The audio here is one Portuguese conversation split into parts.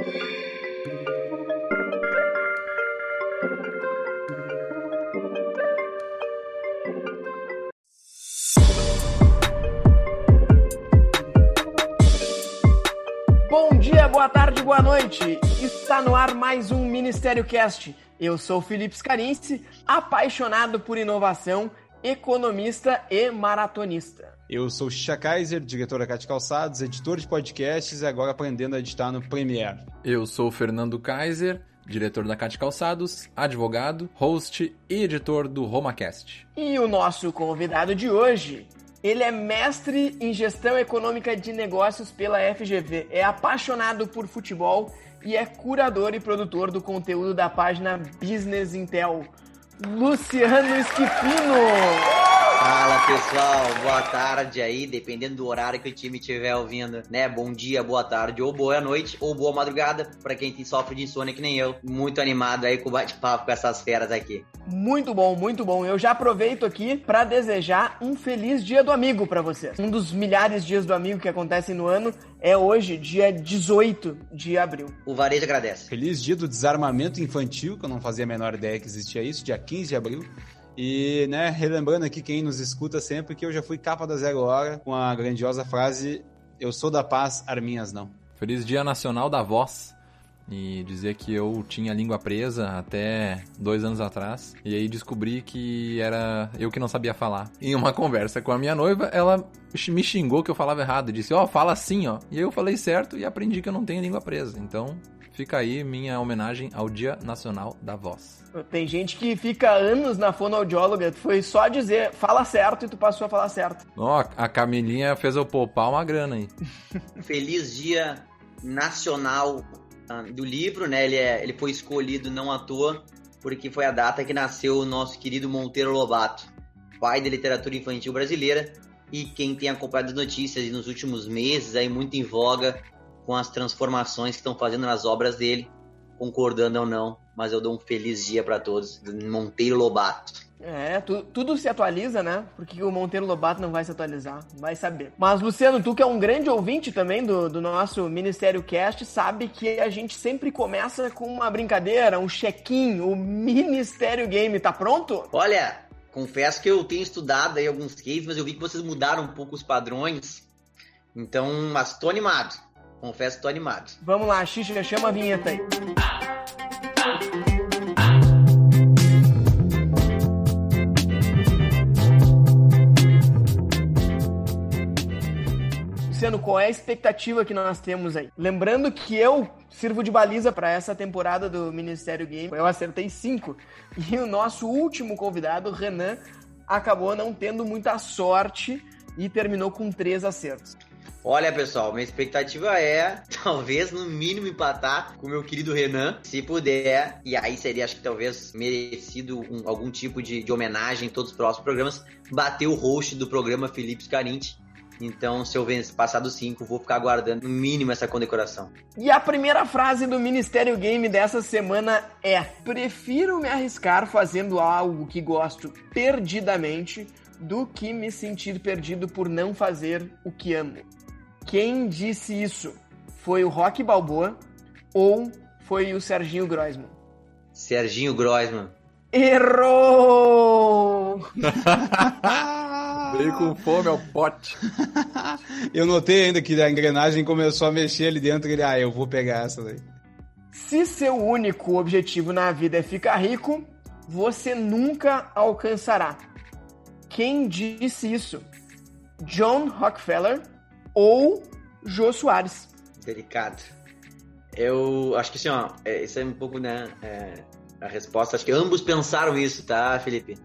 Bom dia, boa tarde, boa noite. Está no ar mais um Ministério Cast. Eu sou Felipe Scarinci, apaixonado por inovação, economista e maratonista. Eu sou Xixa Kaiser, diretor da Cate Calçados, editor de podcasts e agora aprendendo a editar no Premiere. Eu sou Fernando Kaiser, diretor da Cate Calçados, advogado, host e editor do RomaCast. E o nosso convidado de hoje, ele é mestre em gestão econômica de negócios pela FGV, é apaixonado por futebol e é curador e produtor do conteúdo da página Business Intel. Luciano Esquipino! Fala pessoal, boa tarde aí, dependendo do horário que o time estiver ouvindo, né? Bom dia, boa tarde, ou boa noite, ou boa madrugada, para quem sofre de insônia que nem eu. Muito animado aí com o bate-papo com essas feras aqui. Muito bom, muito bom. Eu já aproveito aqui para desejar um feliz dia do amigo para vocês. Um dos milhares de dias do amigo que acontecem no ano é hoje, dia 18 de abril. O Varejo agradece. Feliz dia do desarmamento infantil, que eu não fazia a menor ideia que existia isso, dia 15 de abril. E, né, relembrando aqui quem nos escuta sempre que eu já fui capa da Zero Hora com a grandiosa frase Eu sou da paz, arminhas não. Feliz Dia Nacional da Voz. E dizer que eu tinha a língua presa até dois anos atrás. E aí descobri que era eu que não sabia falar. Em uma conversa com a minha noiva, ela me xingou que eu falava errado. Disse, ó, oh, fala assim, ó. E aí eu falei certo e aprendi que eu não tenho língua presa. Então, fica aí minha homenagem ao Dia Nacional da Voz. Tem gente que fica anos na fonoaudióloga, foi só dizer fala certo e tu passou a falar certo. Ó, a Camilinha fez eu poupar uma grana aí. Feliz Dia Nacional do Livro, né? Ele, é, ele foi escolhido não à toa, porque foi a data que nasceu o nosso querido Monteiro Lobato, pai da literatura infantil brasileira, e quem tem acompanhado as notícias nos últimos meses, aí muito em voga com as transformações que estão fazendo nas obras dele, concordando ou não, mas eu dou um feliz dia para todos. Monteiro Lobato. É, tu, tudo se atualiza, né? Porque o Monteiro Lobato não vai se atualizar, vai saber. Mas, Luciano, tu que é um grande ouvinte também do, do nosso Ministério Cast, sabe que a gente sempre começa com uma brincadeira, um check-in, o Ministério Game. Tá pronto? Olha, confesso que eu tenho estudado aí alguns cases, mas eu vi que vocês mudaram um pouco os padrões. Então, mas tô animado. Confesso que tô animado. Vamos lá, Xixa, chama a vinheta aí. Luciano, qual é a expectativa que nós temos aí? Lembrando que eu sirvo de baliza para essa temporada do Ministério Game. Eu acertei cinco. E o nosso último convidado, Renan, acabou não tendo muita sorte e terminou com três acertos. Olha, pessoal, minha expectativa é talvez no mínimo empatar com meu querido Renan, se puder. E aí seria, acho que talvez merecido um, algum tipo de, de, homenagem em todos os próximos programas, bater o host do programa Felipe Scarinti. Então, se eu vencer, passar dos cinco, vou ficar aguardando no mínimo essa condecoração. E a primeira frase do Ministério Game dessa semana é: Prefiro me arriscar fazendo algo que gosto perdidamente do que me sentir perdido por não fazer o que amo. Quem disse isso? Foi o Rock Balboa ou foi o Serginho Groisman? Serginho Groisman. Errou! Veio com fome ao pote. eu notei ainda que a engrenagem começou a mexer ali dentro e ele, ah, eu vou pegar essa daí. Se seu único objetivo na vida é ficar rico, você nunca alcançará. Quem disse isso? John Rockefeller ou Jô Soares? Delicado. Eu acho que assim, ó, é, isso é um pouco, né, é, a resposta. Acho que ambos pensaram isso, tá, Felipe?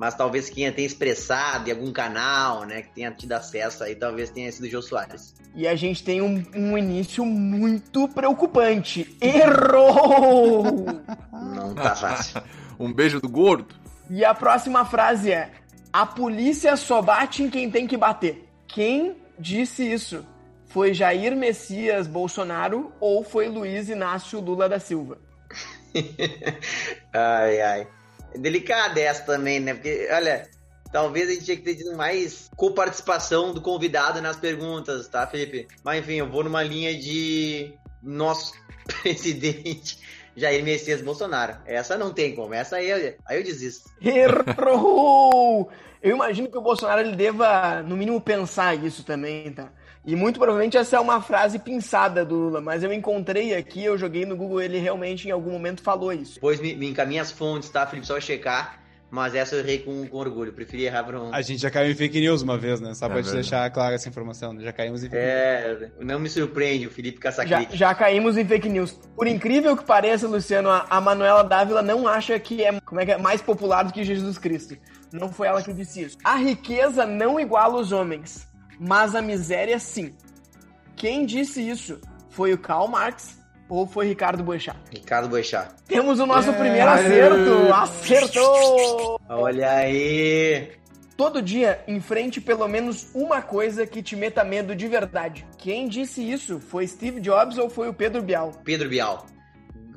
mas talvez quem tenha expressado em algum canal, né, que tenha tido acesso aí, talvez tenha sido o Jô Soares. E a gente tem um, um início muito preocupante. Errou! Não tá fácil. um beijo do gordo. E a próxima frase é: A polícia só bate em quem tem que bater. Quem disse isso? Foi Jair Messias Bolsonaro ou foi Luiz Inácio Lula da Silva? ai, ai. É delicada essa também, né? Porque, olha, talvez a gente tinha que ter tido mais coparticipação do convidado nas perguntas, tá, Felipe? Mas enfim, eu vou numa linha de nosso presidente Jair Messias Bolsonaro. Essa não tem como, essa aí, aí eu desisto. Errou! Eu imagino que o Bolsonaro ele deva, no mínimo, pensar isso também, tá? E muito provavelmente essa é uma frase pinçada do Lula, mas eu encontrei aqui, eu joguei no Google, ele realmente em algum momento falou isso. Depois me, me encaminha as fontes, tá, Felipe? Só checar. Mas essa eu errei com, com orgulho. Preferi errar pra um. A gente já caiu em fake news uma vez, né? Só É pra te verdade. deixar clara essa informação. né? Já caímos em fake news. É, não me surpreende o Felipe Já, Caçaclite. já caímos em fake news. Por incrível que pareça, Luciano, a, a Manuela Dávila não acha que é, como é que é mais popular do que Jesus Cristo. Não foi ela que disse isso. A riqueza não iguala os homens, mas a miséria sim. Quem disse isso? Foi o Karl Marx ou foi Ricardo Boechat? Ricardo Boechat. Temos o nosso É. primeiro acerto! Acertou! Olha aí! Todo dia enfrente pelo menos uma coisa que te meta medo de verdade. Quem disse isso? Foi Steve Jobs ou foi o Pedro Bial? Pedro Bial,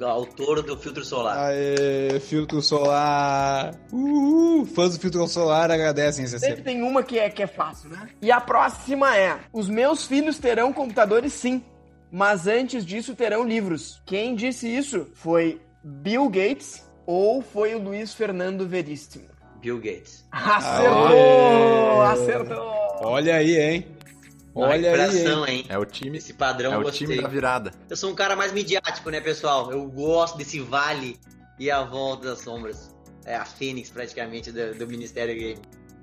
autor do filtro solar. Aê, filtro solar. Uhul. Fãs do filtro solar agradecem esse Sempre tem uma que é, que é fácil, né? E a próxima é: Os meus filhos terão computadores sim, mas antes disso terão livros. Quem disse isso? Foi Bill Gates ou foi o Luiz Fernando Veríssimo? Bill Gates. Acertou! Aê! Acertou! Olha aí, hein? Uma Olha aí, hein? recuperação, hein? É o time, Esse padrão é o gostei. time da virada. Eu sou um cara mais midiático, né, pessoal? Eu gosto desse vale e a volta das sombras. É a fênix, praticamente, do, do Ministério Game.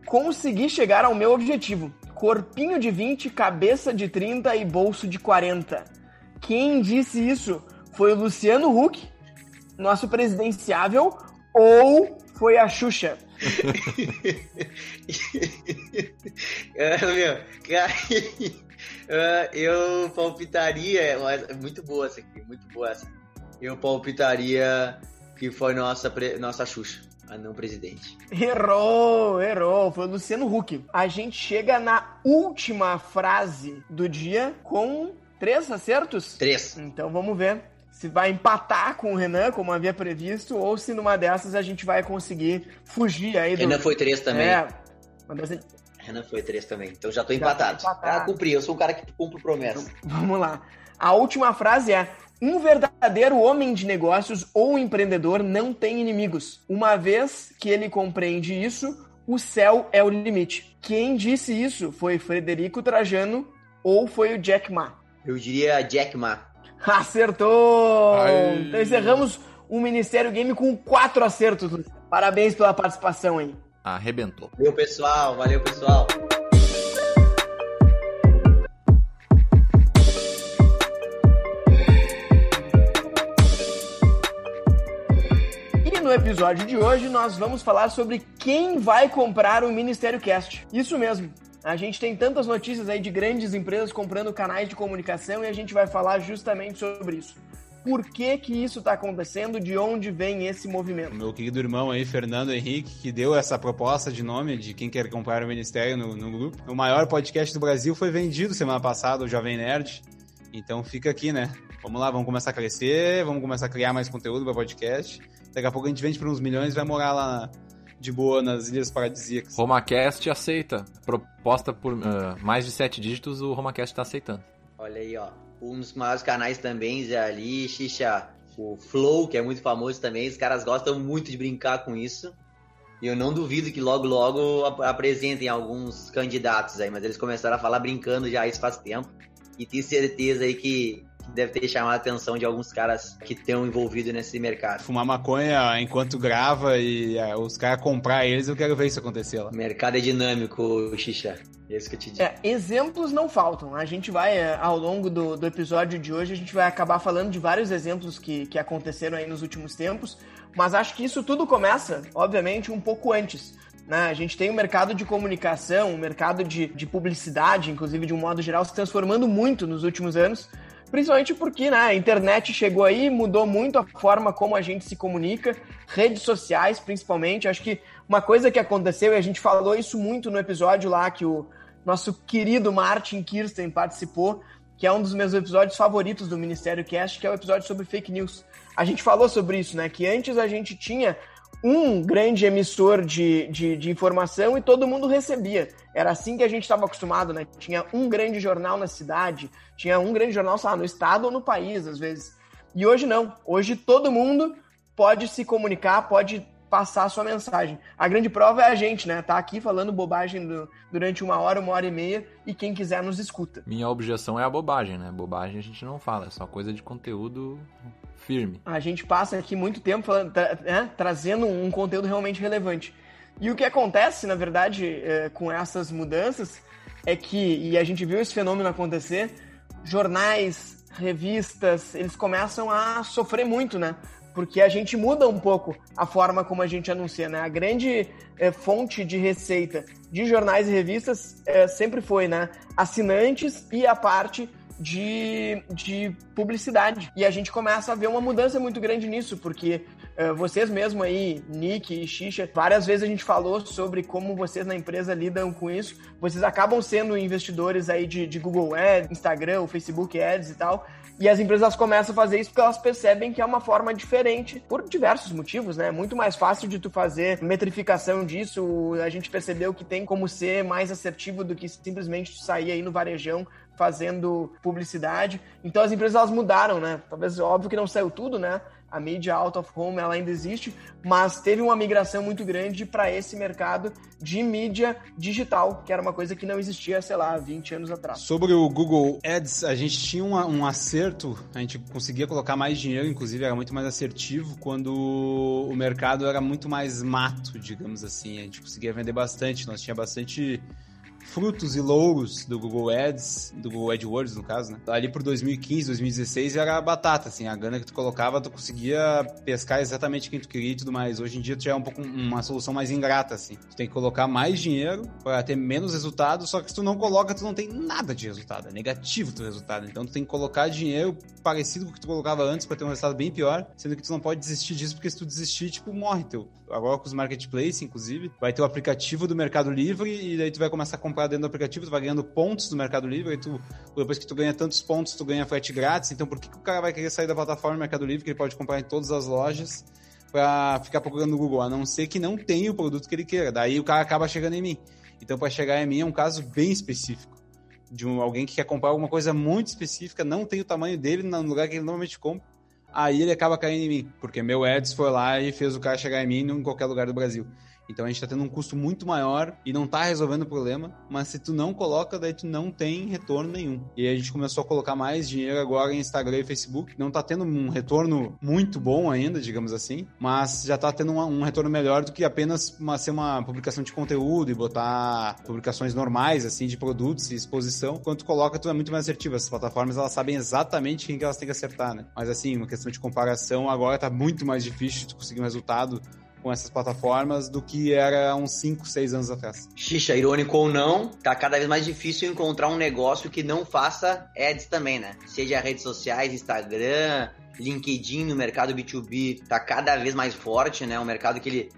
Consegui chegar ao meu objetivo. Corpinho de 20, cabeça de 30 e bolso de 40. Quem disse isso? Foi o Luciano Huck, nosso presidenciável, ou foi a Xuxa? É, meu, cara, eu palpitaria, mas é muito boa essa aqui, muito boa essa. Eu palpitaria que foi nossa, nossa Xuxa, a não presidente. Errou, errou. Foi o Luciano Huck. A gente chega na última frase do dia com três acertos? Três. Então vamos ver se vai empatar com o Renan, como havia previsto, ou se numa dessas a gente vai conseguir fugir aí do. Renan foi três também. É, dessas- Renan foi três também. Então já tô Já empatado. tá empatado. Ah, cumpri. Eu sou um cara que cumpre promessa. Vamos lá. A última frase é: Um verdadeiro homem de negócios ou empreendedor não tem inimigos. Uma vez que ele compreende isso, o céu é o limite. Quem disse isso foi Frederico Trajano ou foi o Jack Ma? Eu diria Jack Ma. Acertou! Ai. Então encerramos o Ministério Game com quatro acertos. Parabéns pela participação aí. Arrebentou. Valeu, pessoal. Valeu, pessoal. E no episódio de hoje nós vamos falar sobre quem vai comprar o Ministério Cast. Isso mesmo. A gente tem tantas notícias aí de grandes empresas comprando canais de comunicação e a gente vai falar justamente sobre isso. Por que que isso está acontecendo? De onde vem esse movimento? meu querido irmão aí, Fernando Henrique, que deu essa proposta de nome de quem quer comprar o ministério no, no grupo. O maior podcast do Brasil foi vendido semana passada, o Jovem Nerd. Então fica aqui, né? Vamos lá, vamos começar a crescer, vamos começar a criar mais conteúdo para podcast. Daqui a pouco a gente vende por uns milhões e vai morar lá de boa nas Ilhas Paradisíacas. RomaCast aceita. Proposta por ah, mais de sete dígitos, o RomaCast tá aceitando. Olha aí, ó. Um dos maiores canais também, Zé Ali, Xixa, o Flow, que é muito famoso também. Os caras gostam muito de brincar com isso. E eu não duvido que logo, logo ap- apresentem alguns candidatos aí. Mas eles começaram a falar brincando já isso faz tempo. E tenho certeza aí que deve ter chamado a atenção de alguns caras que estão envolvidos nesse mercado. Fumar maconha enquanto grava e é, os caras comprar eles, eu quero ver isso acontecer lá. O mercado é dinâmico, Xixa. É isso que eu te digo. É, exemplos não faltam. A gente vai, é, ao longo do, do episódio de hoje, a gente vai acabar falando de vários exemplos que, que aconteceram aí nos últimos tempos, mas acho que isso tudo começa, obviamente, um pouco antes. Né? A gente tem um mercado de comunicação, um mercado de, de publicidade, inclusive de um modo geral, se transformando muito nos últimos anos, principalmente porque né, a internet chegou aí, mudou muito a forma como a gente se comunica, redes sociais principalmente. Acho que uma coisa que aconteceu, e a gente falou isso muito no episódio lá que o nosso querido Martin Kirsten participou, que é um dos meus episódios favoritos do Ministério Cast, que é o episódio sobre fake news. A gente falou sobre isso, né? Que antes a gente tinha um grande emissor de, de, de, informação e todo mundo recebia. Era assim que a gente estava acostumado, né? Tinha um grande jornal na cidade, tinha um grande jornal, sei lá, no estado ou no país, às vezes. E hoje não. Hoje todo mundo pode se comunicar, pode passar a sua mensagem. A grande prova é a gente, né? Tá aqui falando bobagem do, durante uma hora, uma hora e meia, e quem quiser nos escuta. Minha objeção é a bobagem, né? Bobagem a gente não fala, é só coisa de conteúdo firme. A gente passa aqui muito tempo falando, tra né? trazendo um conteúdo realmente relevante. E o que acontece, na verdade, é, com essas mudanças é que, e a gente viu esse fenômeno acontecer, jornais, revistas, eles começam a sofrer muito, né? porque a gente muda um pouco a forma como a gente anuncia, né? A grande é, fonte de receita de jornais e revistas é, sempre foi, né? Assinantes e a parte de, de publicidade. E a gente começa a ver uma mudança muito grande nisso, porque é, vocês mesmo aí, Nick e Xixa, várias vezes a gente falou sobre como vocês na empresa lidam com isso. Vocês acabam sendo investidores aí de, de Google Ads, Instagram, Facebook Ads e tal. E as empresas começam a fazer isso porque elas percebem que é uma forma diferente, por diversos motivos, né? É muito mais fácil de tu fazer metrificação disso. A gente percebeu que tem como ser mais assertivo do que simplesmente sair aí no varejão fazendo publicidade. Então as empresas elas mudaram, né? Talvez óbvio que não saiu tudo, né? a mídia out of home ela ainda existe, mas teve uma migração muito grande para esse mercado de mídia digital, que era uma coisa que não existia, sei lá, 20 anos atrás. Sobre o Google Ads, a gente tinha um, um acerto, a gente conseguia colocar mais dinheiro, inclusive era muito mais assertivo quando o mercado era muito mais mato, digamos assim. A gente conseguia vender bastante, nós tinha bastante frutos e louros do Google Ads, do Google AdWords, no caso, né? Ali por 2015, 2016 era batata, assim, a grana que tu colocava, tu conseguia pescar exatamente quem tu queria e tudo mais. Hoje em dia tu já é um pouco uma solução mais ingrata, assim. Tu tem que colocar mais dinheiro para ter menos resultado, só que se tu não coloca, tu não tem nada de resultado, é negativo teu resultado. Então tu tem que colocar dinheiro parecido com o que tu colocava antes para ter um resultado bem pior, sendo que tu não pode desistir disso, porque se tu desistir, tipo, morre teu. Agora com os marketplaces, inclusive, vai ter o aplicativo do Mercado Livre e daí tu vai começar a comprar dentro do aplicativo, tu vai ganhando pontos do Mercado Livre, e tu, depois que tu ganha tantos pontos, tu ganha frete grátis. Então, por que, que o cara vai querer sair da plataforma do Mercado Livre, que ele pode comprar em todas as lojas, para ficar procurando no Google? A não ser que não tenha o produto que ele queira. Daí o cara acaba chegando em mim. Então, para chegar em mim é um caso bem específico. De um, alguém que quer comprar alguma coisa muito específica, não tem o tamanho dele no lugar que ele normalmente compra. Aí ele acaba caindo em mim, porque meu ads foi lá e fez o cara chegar em mim em qualquer lugar do Brasil. Então a gente está tendo um custo muito maior e não está resolvendo o problema, mas se tu não coloca, daí tu não tem retorno nenhum. E a gente começou a colocar mais dinheiro agora em Instagram e Facebook. Não está tendo um retorno muito bom ainda, digamos assim, mas já está tendo um retorno melhor do que apenas uma, ser uma publicação de conteúdo e botar publicações normais, assim, de produtos e exposição. Quando tu coloca, tu é muito mais assertivo. As plataformas, elas sabem exatamente quem que elas têm que acertar, né? Mas assim, uma questão de comparação, agora está muito mais difícil de tu conseguir um resultado com essas plataformas do que era uns 5, 6 anos atrás. Xixa, irônico ou não, tá cada vez mais difícil encontrar um negócio que não faça ads também, né? Seja redes sociais, Instagram, LinkedIn no mercado B2B tá cada vez mais forte, né? Um mercado que ele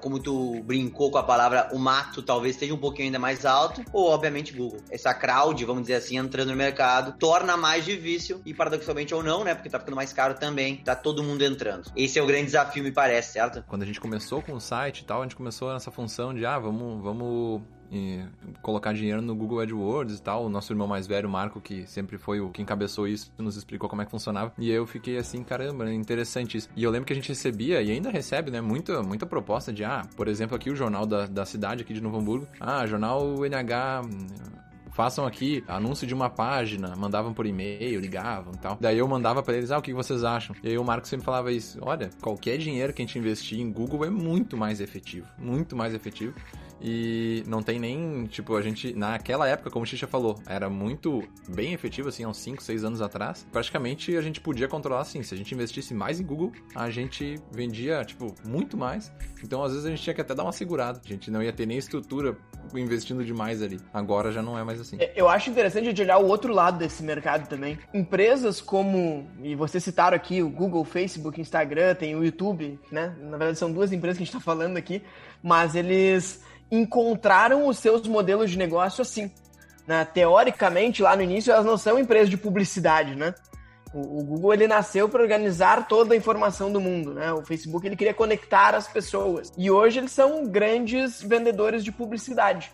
como tu brincou com a palavra, o mato talvez esteja um pouquinho ainda mais alto, ou obviamente Google. Essa crowd, vamos dizer assim, entrando no mercado, torna mais difícil, e paradoxalmente ou não, né? Porque tá ficando mais caro também, tá todo mundo entrando. Esse é o grande desafio, me parece, certo? Quando a gente começou com o site e tal, a gente começou nessa função de, ah, vamos, vamos colocar dinheiro no Google AdWords e tal. O nosso irmão mais velho, Marco, que sempre foi o que encabeçou isso, nos explicou como é que funcionava. E eu fiquei assim, caramba, interessante isso. E eu lembro que a gente recebia, e ainda recebe, né, muita, muita proposta de, ah, por exemplo, aqui o jornal da, da cidade aqui de Novo Hamburgo, ah, jornal NH façam aqui anúncio de uma página, mandavam por e-mail, ligavam e tal. Daí eu mandava para eles, ah, o que vocês acham? E aí o Marco sempre falava isso, olha, qualquer dinheiro que a gente investir em Google é muito mais efetivo, muito mais efetivo e não tem nem, tipo, a gente, naquela época, como o Xixa falou, era muito bem efetivo, assim, há uns 5, 6 anos atrás. Praticamente a gente podia controlar assim, se a gente investisse mais em Google, a gente vendia, tipo, muito mais. Então, às vezes, a gente tinha que até dar uma segurada. A gente não ia ter nem estrutura investindo demais ali. Agora já não é mais assim. É, eu acho interessante gente olhar o outro lado desse mercado também. Empresas como, e vocês citaram aqui, o Google, Facebook, Instagram, tem o YouTube, né? Na verdade, são duas empresas que a gente está falando aqui, mas eles encontraram os seus modelos de negócio assim. Né? Teoricamente, lá no início, elas não são empresas de publicidade, né? O, o Google ele nasceu para organizar toda a informação do mundo, né? O Facebook ele queria conectar as pessoas. E hoje eles são grandes vendedores de publicidade.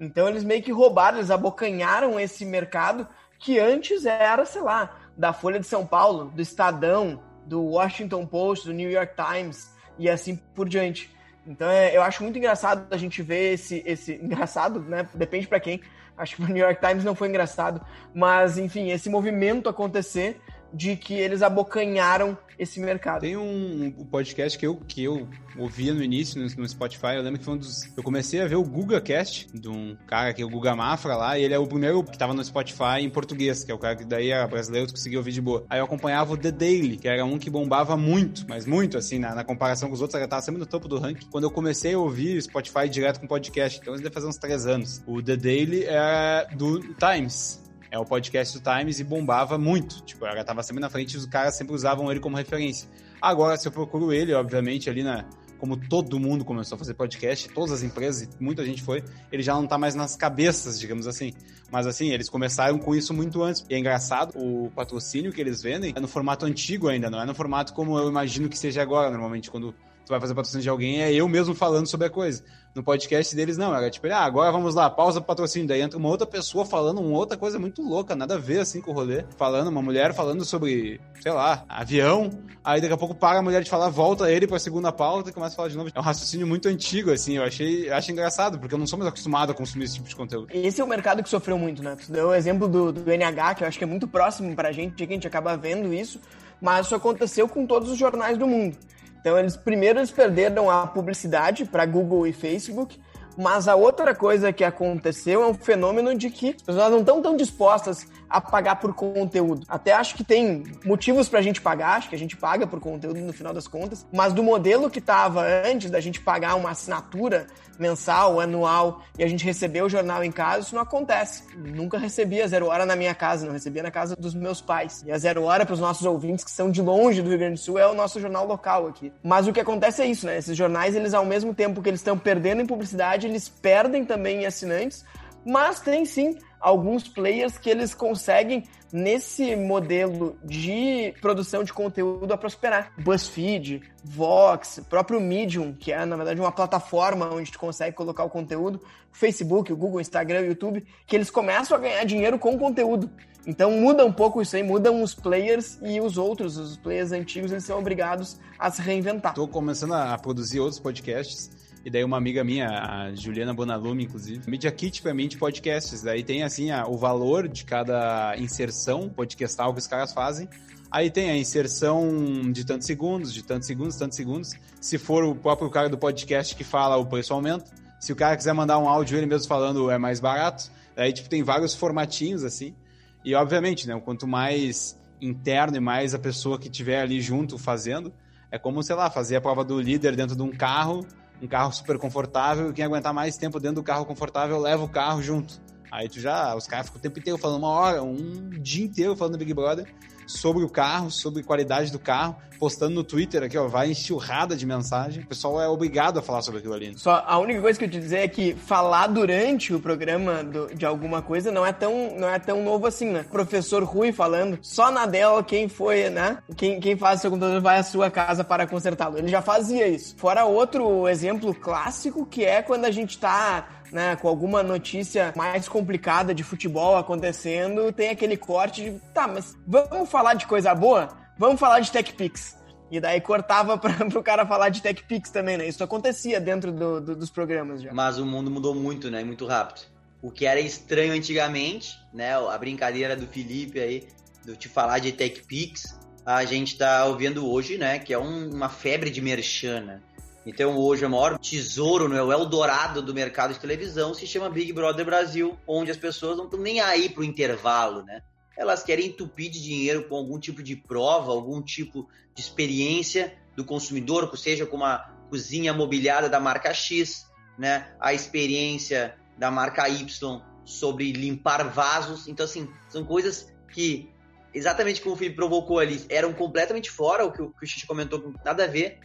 Então eles meio que roubaram, eles abocanharam esse mercado que antes era, sei lá, da Folha de São Paulo, do Estadão, do Washington Post, do New York Times e assim por diante. Então é, eu acho muito engraçado a gente ver esse, esse engraçado, né? Depende para quem. Acho que o New York Times não foi engraçado, mas enfim, esse movimento acontecer de que eles abocanharam esse mercado. Tem um, podcast que eu, que eu ouvia no início no, no, Spotify, eu lembro que foi um dos... Eu comecei a ver o GugaCast, de um cara que é o Guga Mafra lá, e ele é o primeiro que tava no Spotify em português, que é o cara que daí era brasileiro, tu conseguia ouvir de boa. Aí eu acompanhava o The Daily, que era um que bombava muito, mas muito, assim, na, na comparação com os outros, ele tava sempre no topo do ranking. Quando eu comecei a ouvir Spotify direto com podcast, então isso deve fazer uns três anos. O The Daily é do Times, é o podcast do Times e bombava muito. Tipo, ela tava sempre na frente e os caras sempre usavam ele como referência. Agora, se eu procuro ele, obviamente, ali na. Como todo mundo começou a fazer podcast, todas as empresas, muita gente foi, ele já não tá mais nas cabeças, digamos assim. Mas assim, eles começaram com isso muito antes. E é engraçado, o patrocínio que eles vendem é no formato antigo ainda, não é no formato como eu imagino que seja agora, normalmente, quando tu vai fazer patrocínio de alguém, é eu mesmo falando sobre a coisa. No podcast deles, não. Era tipo, ah, agora vamos lá, pausa pro patrocínio. Daí entra uma outra pessoa falando uma outra coisa muito louca, nada a ver, assim, com o rolê. Falando, uma mulher falando sobre, sei lá, avião. Aí daqui a pouco para a mulher de falar, volta ele pra segunda pauta e começa a falar de novo. É um raciocínio muito antigo, assim. Eu achei, achei engraçado, porque eu não sou mais acostumado a consumir esse tipo de conteúdo. Esse é o mercado que sofreu muito, né? Tu deu o exemplo do, do NH, que eu acho que é muito próximo pra gente, que a gente acaba vendo isso. Mas isso aconteceu com todos os jornais do mundo. Então, eles primeiro eles perderam a publicidade para Google e Facebook, mas a outra coisa que aconteceu é um fenômeno de que as pessoas não estão tão dispostas a pagar por conteúdo. Até acho que tem motivos pra gente pagar, acho que a gente paga por conteúdo no final das contas, mas do modelo que tava antes da gente pagar uma assinatura mensal, anual e a gente receber o jornal em casa, isso não acontece. Nunca recebi a Zero Hora na minha casa, não recebia na casa dos meus pais. E a Zero Hora, para os nossos ouvintes que são de longe do Rio Grande do Sul, é o nosso jornal local aqui. Mas o que acontece é isso, né? Esses jornais, eles ao mesmo tempo que eles estão perdendo em publicidade, eles perdem também em assinantes, mas tem sim alguns players que eles conseguem nesse modelo de produção de conteúdo a prosperar. BuzzFeed, Vox, próprio Medium, que é na verdade uma plataforma onde tu consegue colocar o conteúdo, Facebook, o Google, Instagram, o YouTube, que eles começam a ganhar dinheiro com conteúdo. Então muda um pouco isso aí, mudam os players e os outros, os players antigos, eles são obrigados a se reinventar. Estou começando a produzir outros podcasts e daí uma amiga minha, a Juliana Bonalume, inclusive, Media Kit pra mim de podcasts. Daí tem assim a, o valor de cada inserção podcastal que os caras fazem. Aí tem a inserção de tantos segundos, de tantos segundos, tantos segundos. Se for o próprio cara do podcast que fala, o preço aumenta. Se o cara quiser mandar um áudio ele mesmo falando, é mais barato. Aí, tipo, tem vários formatinhos, assim. E, obviamente, né, quanto mais interno e mais a pessoa que estiver ali junto fazendo, é como, sei lá, fazer a prova do líder dentro de um carro um carro super confortável, e quem aguentar mais tempo dentro do carro confortável leva o carro junto. Aí tu já, os caras ficam o tempo inteiro falando uma hora, um dia inteiro falando do Big Brother sobre o carro, sobre qualidade do carro, postando no Twitter aqui, ó, vai enxurrada de mensagem. O pessoal é obrigado a falar sobre aquilo ali. Só a única coisa que eu te dizer é que falar durante o programa do, de alguma coisa não é tão não é tão novo assim, né? Professor Rui falando, só na dela quem foi, né? Quem, quem faz seu computador vai à sua casa para consertá-lo. Ele já fazia isso. Fora outro exemplo clássico que é quando a gente tá né, com alguma notícia mais complicada de futebol acontecendo, tem aquele corte de, tá, mas vamos falar de coisa boa? Vamos falar de TechPix. E daí cortava para o cara falar de TechPix também, né? Isso acontecia dentro do, do, dos programas já. Mas o mundo mudou muito, né? Muito rápido. O que era estranho antigamente, né? A brincadeira do Felipe aí, de te falar de TechPix, a gente tá ouvindo hoje, né? Que é um, uma febre de merchan, né? Então hoje o maior tesouro, né, o Eldorado do mercado de televisão se chama Big Brother Brasil, onde as pessoas não estão nem aí pro intervalo, né? Elas querem entupir de dinheiro com algum tipo de prova, algum tipo de experiência do consumidor, seja com uma cozinha mobiliada da marca X, né? A experiência da marca Y sobre limpar vasos. Então, assim, são coisas que, exatamente como o Felipe provocou ali, eram completamente fora o o, que o Xixi comentou, nada a ver,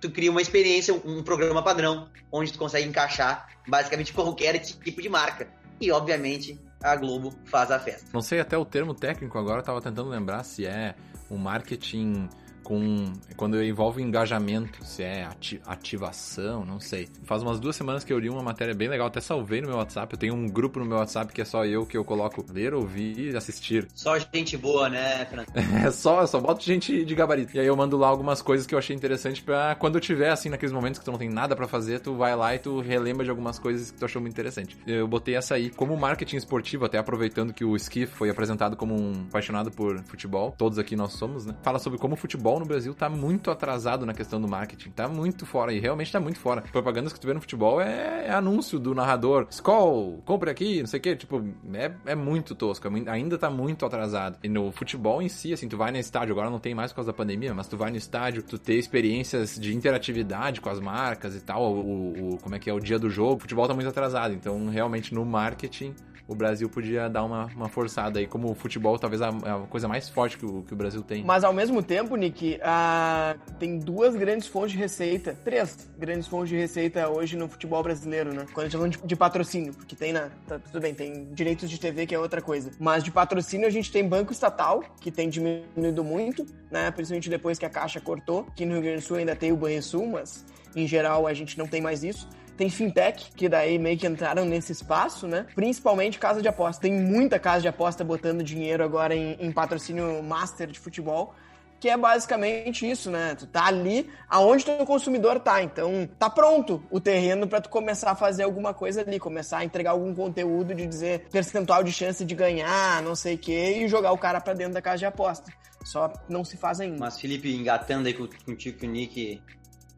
tu cria uma experiência, um programa padrão, onde tu consegue encaixar basicamente qualquer tipo de marca. E, obviamente, a Globo faz a festa. Não sei até o termo técnico agora, eu tava tentando lembrar se é um marketing com quando envolve engajamento, se é ati ativação, não sei. Faz umas duas semanas que eu li uma matéria bem legal, até salvei no meu WhatsApp. Eu tenho um grupo no meu WhatsApp que é só eu que eu coloco ler, ouvir e assistir. Só gente boa, né, Fernando? é só, só boto gente de gabarito. E aí eu mando lá algumas coisas que eu achei interessante para quando eu tiver assim naqueles momentos que tu não tem nada para fazer, tu vai lá e tu relembra de algumas coisas que tu achou muito interessante. Eu botei essa aí como marketing esportivo, até aproveitando que o Skiff foi apresentado como um apaixonado por futebol. Todos aqui nós somos, né? Fala sobre como o futebol no Brasil tá muito atrasado na questão do marketing, tá muito fora, e realmente tá muito fora. Propagandas que tu vê no futebol é, é anúncio do narrador, Skol, compre aqui, não sei o que, tipo, é, é muito tosco, é, ainda tá muito atrasado. E no futebol em si, assim, tu vai no estádio, agora não tem mais por causa da pandemia, mas tu vai no estádio, tu ter experiências de interatividade com as marcas e tal, o, o como é que é o dia do jogo, o futebol tá muito atrasado, então realmente no marketing o Brasil podia dar uma, uma forçada aí, como o futebol talvez a, a coisa mais forte que o, que o Brasil tem. Mas ao mesmo tempo, Nick, a... tem duas grandes fontes de receita, três grandes fontes de receita hoje no futebol brasileiro, né? Quando a gente tá falando de, de patrocínio, porque tem na. Tá, tudo bem, tem direitos de TV que é outra coisa. Mas de patrocínio a gente tem banco estatal, que tem diminuído muito, né? Principalmente depois que a Caixa cortou. Aqui no Rio Grande do Sul ainda tem o Banrisul, mas em geral a gente não tem mais isso. Tem fintech, que daí meio que entraram nesse espaço, né? Principalmente casa de aposta. Tem muita casa de aposta botando dinheiro agora em, em patrocínio master de futebol que é basicamente isso, né? Tu tá ali aonde teu consumidor tá. Então, tá pronto o terreno para tu começar a fazer alguma coisa ali, começar a entregar algum conteúdo de dizer percentual de chance de ganhar, não sei o quê, e jogar o cara para dentro da casa de aposta. Só não se faz ainda. Mas, Felipe, engatando aí contigo que o Nick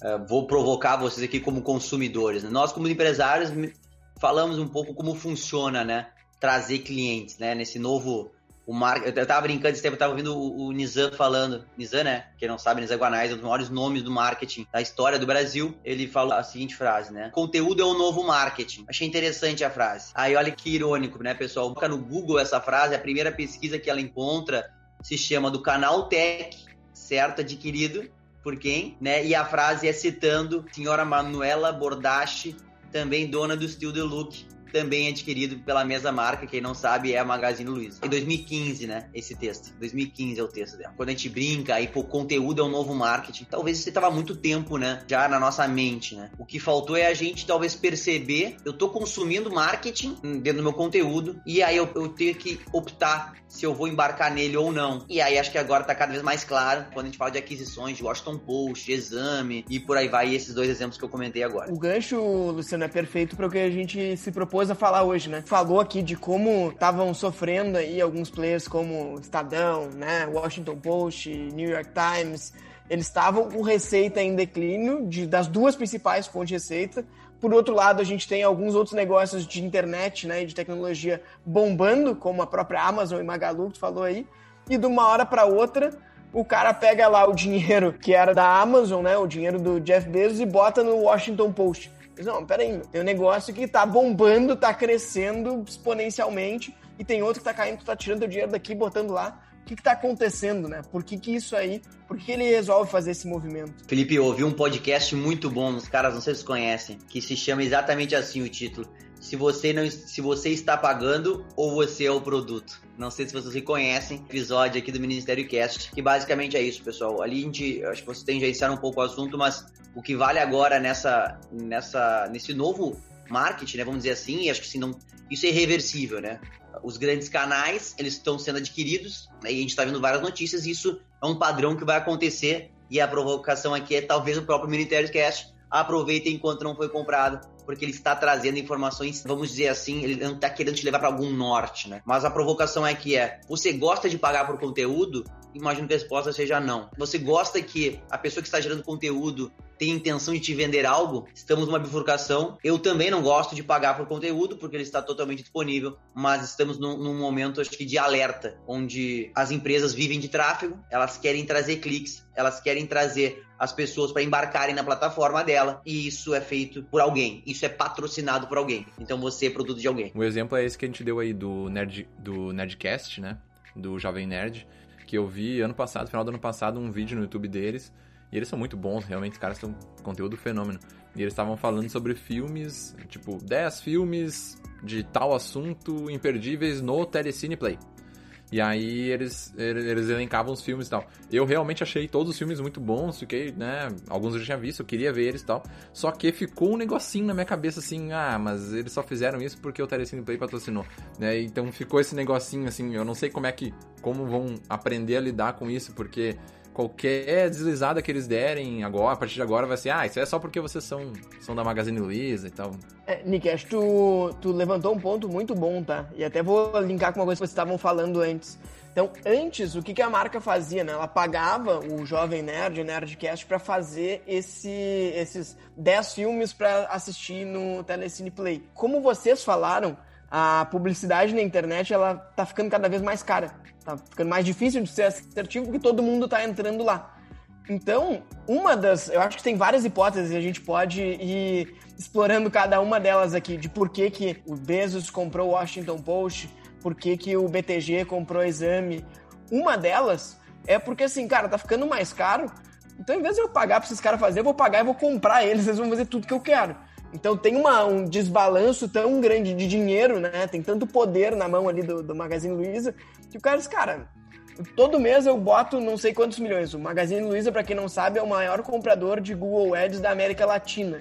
Uh, vou provocar vocês aqui como consumidores. Né? Nós, como empresários, falamos um pouco como funciona, né? Trazer clientes, né? Nesse novo. O mar... Eu tava brincando esse tempo, tava ouvindo o, o Nizam falando. Nizam, né? Quem não sabe, Nizam Guanais é um dos maiores nomes do marketing da história do Brasil. Ele falou a seguinte frase, né? Conteúdo é o novo marketing. Achei interessante a frase. Aí olha que irônico, né, pessoal? Coloca no Google essa frase, a primeira pesquisa que ela encontra se chama do canal Tech, certo? Adquirido por quem, né? E a frase é citando senhora Manuela Bordache, também dona do Still The Look, também adquirido pela mesma marca, quem não sabe é a Magazine Luiza. Em 2015, né, esse texto. 2015 é o texto dela. Quando a gente brinca, aí, pô, conteúdo é um novo marketing. Talvez isso estava muito tempo, né, já na nossa mente, né. O que faltou é a gente, talvez, perceber, eu tô consumindo marketing dentro do meu conteúdo, e aí eu, eu tenho que optar se eu vou embarcar nele ou não. E aí acho que agora tá cada vez mais claro quando a gente fala de aquisições, de Washington Post, Exame, e por aí vai, esses dois exemplos que eu comentei agora. O gancho, Luciano, é perfeito para o que a gente se propôs propôs a falar hoje, né? Falou aqui de como estavam sofrendo aí alguns players como Estadão, né? Washington Post, New York Times. Eles estavam com receita em declínio de, das duas principais fontes de receita. Por outro lado, a gente tem alguns outros negócios de internet, né, e de tecnologia bombando, como a própria Amazon e Magalu, que tu falou aí. E de uma hora para outra, o cara pega lá o dinheiro que era da Amazon, né, o dinheiro do Jeff Bezos e bota no Washington Post. Não, peraí, tem um negócio que tá bombando, tá crescendo exponencialmente, e tem outro que tá caindo, tu tá tirando o dinheiro daqui botando lá. O que, que tá acontecendo, né? Por que, que isso aí, por que ele resolve fazer esse movimento? Felipe, eu ouvi um podcast muito bom, os caras não sei se conhecem, que se chama exatamente assim o título. Se você não se você está pagando ou você é o produto. Não sei se vocês conhecem o episódio aqui do Ministério Cast, que basicamente é isso, pessoal. Ali a gente, acho que vocês têm iniciado um pouco o assunto, mas o que vale agora nessa, nessa, nesse novo marketing, né, vamos dizer assim, e acho que assim, não, isso é irreversível, né? Os grandes canais, eles estão sendo adquiridos, né, e a gente está vendo várias notícias, e isso é um padrão que vai acontecer, e a provocação aqui é talvez o próprio Ministério Cast aproveita enquanto não foi comprado, porque ele está trazendo informações, vamos dizer assim, ele não está querendo te levar para algum norte, né? Mas a provocação é que é, você gosta de pagar por conteúdo? Imagino que a resposta seja não. Você gosta que a pessoa que está gerando conteúdo tem intenção de te vender algo? Estamos numa bifurcação. Eu também não gosto de pagar por conteúdo, porque ele está totalmente disponível, mas estamos num, num momento, acho que, de alerta, onde as empresas vivem de tráfego, elas querem trazer cliques, elas querem trazer as pessoas para embarcarem na plataforma dela, e isso é feito por alguém isso é patrocinado por alguém. Então você é produto de alguém. Um exemplo é esse que a gente deu aí do, Nerd, do Nerdcast, né? Do Jovem Nerd, que eu vi ano passado, final do ano passado, um vídeo no YouTube deles E eles são muito bons, realmente, os caras um conteúdo fenômeno. E eles estavam falando sobre filmes, tipo, 10 filmes de tal assunto imperdíveis no Telecine Play. E aí eles, eles elencavam os filmes e tal. Eu realmente achei todos os filmes muito bons, fiquei, né? Alguns eu já tinha visto, eu queria ver eles e tal. Só que ficou um negocinho na minha cabeça assim, ah, mas eles só fizeram isso porque o Telecine Play patrocinou, né? Então ficou esse negocinho assim, eu não sei como é que. como vão aprender a lidar com isso, porque qualquer deslizada que eles derem agora, a partir de agora, vai ser, ah, isso é só porque vocês são, são da Magazine Luiza e tal. É, Nick, acho que tu, tu levantou um ponto muito bom, tá? E até vou linkar com uma coisa que vocês estavam falando antes. Então, antes, o que, que a marca fazia, né? Ela pagava o Jovem Nerd, o Nerdcast, para fazer esse, esses 10 filmes para assistir no Telecine Play. Como vocês falaram, a publicidade na internet, ela tá ficando cada vez mais cara. Tá ficando mais difícil de ser assertivo porque todo mundo tá entrando lá. Então, uma das. Eu acho que tem várias hipóteses e a gente pode ir explorando cada uma delas aqui, de por que, que o Bezos comprou o Washington Post, por que, que o BTG comprou o Exame. Uma delas é porque, assim, cara, tá ficando mais caro. Então, em vez de eu pagar pra esses caras fazer, eu vou pagar e vou comprar eles, eles vão fazer tudo que eu quero. Então tem uma, um desbalanço tão grande de dinheiro, né? Tem tanto poder na mão ali do, do Magazine Luiza que o cara cara, todo mês eu boto não sei quantos milhões. O Magazine Luiza, para quem não sabe, é o maior comprador de Google Ads da América Latina.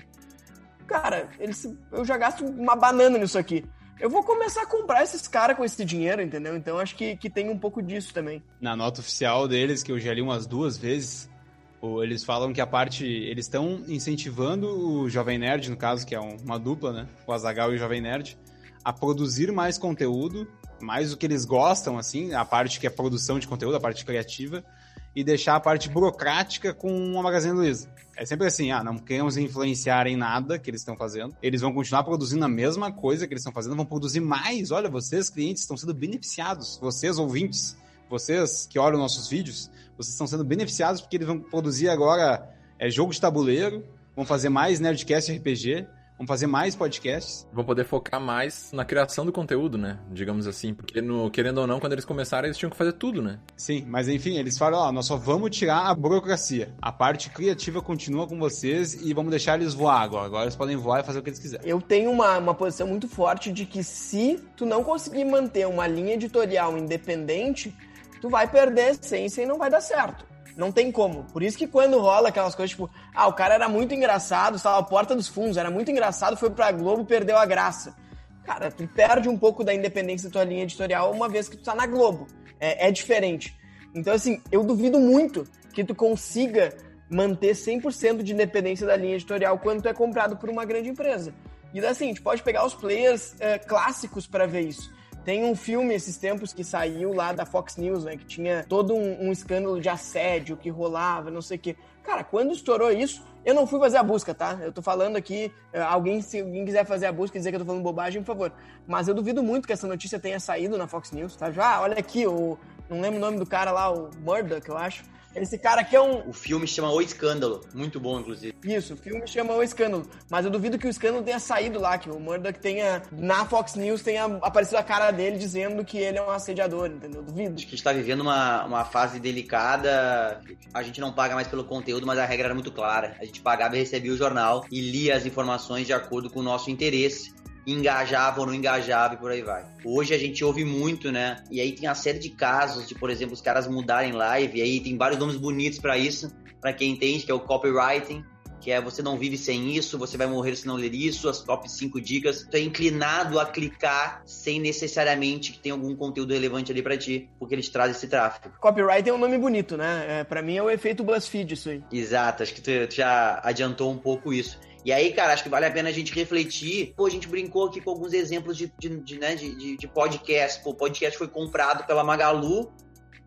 Cara, eles, eu já gasto uma banana nisso aqui. Eu vou começar a comprar esses caras com esse dinheiro, entendeu? Então acho que, que tem um pouco disso também. Na nota oficial deles, que eu já li umas duas vezes, eles falam que a parte. Eles estão incentivando o Jovem Nerd, no caso, que é uma dupla, né? O Azagal e o Jovem Nerd, a produzir mais conteúdo, mais o que eles gostam, assim, a parte que é produção de conteúdo, a parte criativa, e deixar a parte burocrática com a Magazine Luiza. É sempre assim, ah, não queremos influenciar em nada que eles estão fazendo. Eles vão continuar produzindo a mesma coisa que eles estão fazendo, vão produzir mais. Olha, vocês, clientes, estão sendo beneficiados. Vocês, ouvintes, vocês que olham nossos vídeos, vocês estão sendo beneficiados porque eles vão produzir agora é, jogo de tabuleiro, vão fazer mais Nerdcast RPG, vão fazer mais podcasts. Vão poder focar mais na criação do conteúdo, né? Digamos assim. Porque, no, querendo ou não, quando eles começaram, eles tinham que fazer tudo, né? Sim, mas enfim, eles falam, ó, nós só vamos tirar a burocracia. A parte criativa continua com vocês e vamos deixar eles voar agora. Agora eles podem voar e fazer o que eles quiserem. Eu tenho uma, uma posição muito forte de que se tu não conseguir manter uma linha editorial independente tu vai perder a essência e não vai dar certo. Não tem como. Por isso que quando rola aquelas coisas tipo, ah, o cara era muito engraçado, estava à porta dos fundos, era muito engraçado, foi pra Globo, perdeu a graça. Cara, tu perde um pouco da independência da tua linha editorial uma vez que tu tá na Globo. É, é diferente. Então, assim, eu duvido muito que tu consiga manter 100% de independência da linha editorial quando tu é comprado por uma grande empresa. E assim, a gente pode pegar os players é, clássicos para ver isso. Tem um filme esses tempos que saiu lá da Fox News, né? Que tinha todo um, um escândalo de assédio que rolava, não sei o quê. Cara, quando estourou isso, eu não fui fazer a busca, tá? Eu tô falando aqui, eh, alguém, se alguém quiser fazer a busca e dizer que eu tô falando bobagem, por favor. Mas eu duvido muito que essa notícia tenha saído na Fox News, tá? Já, olha aqui, o, não lembro o nome do cara lá, o Murdoch, eu acho. Esse cara aqui é um. O filme chama O Escândalo. Muito bom, inclusive. Isso, o filme chama O Escândalo. Mas eu duvido que o escândalo tenha saído lá, que o Murdoch tenha. Na Fox News tenha aparecido a cara dele dizendo que ele é um assediador, entendeu? Duvido. Acho que a gente tá vivendo uma, uma fase delicada. A gente não paga mais pelo conteúdo, mas a regra era muito clara. A gente pagava e recebia o jornal e lia as informações de acordo com o nosso interesse engajava ou não engajava e por aí vai. Hoje a gente ouve muito, né? E aí tem uma série de casos de, por exemplo, os caras mudarem live, e aí tem vários nomes bonitos para isso, para quem entende, que é o copywriting, que é você não vive sem isso, você vai morrer se não ler isso, as top 5 dicas. Tu é inclinado a clicar sem necessariamente que tenha algum conteúdo relevante ali para ti, porque eles trazem esse tráfego. Copyright é um nome bonito, né? É, para mim é o efeito BuzzFeed isso aí. Exato, acho que tu, tu já adiantou um pouco isso. E aí, cara, acho que vale a pena a gente refletir. Pô, a gente brincou aqui com alguns exemplos de, de, de né, de, de, podcast. Pô, o podcast foi comprado pela Magalu.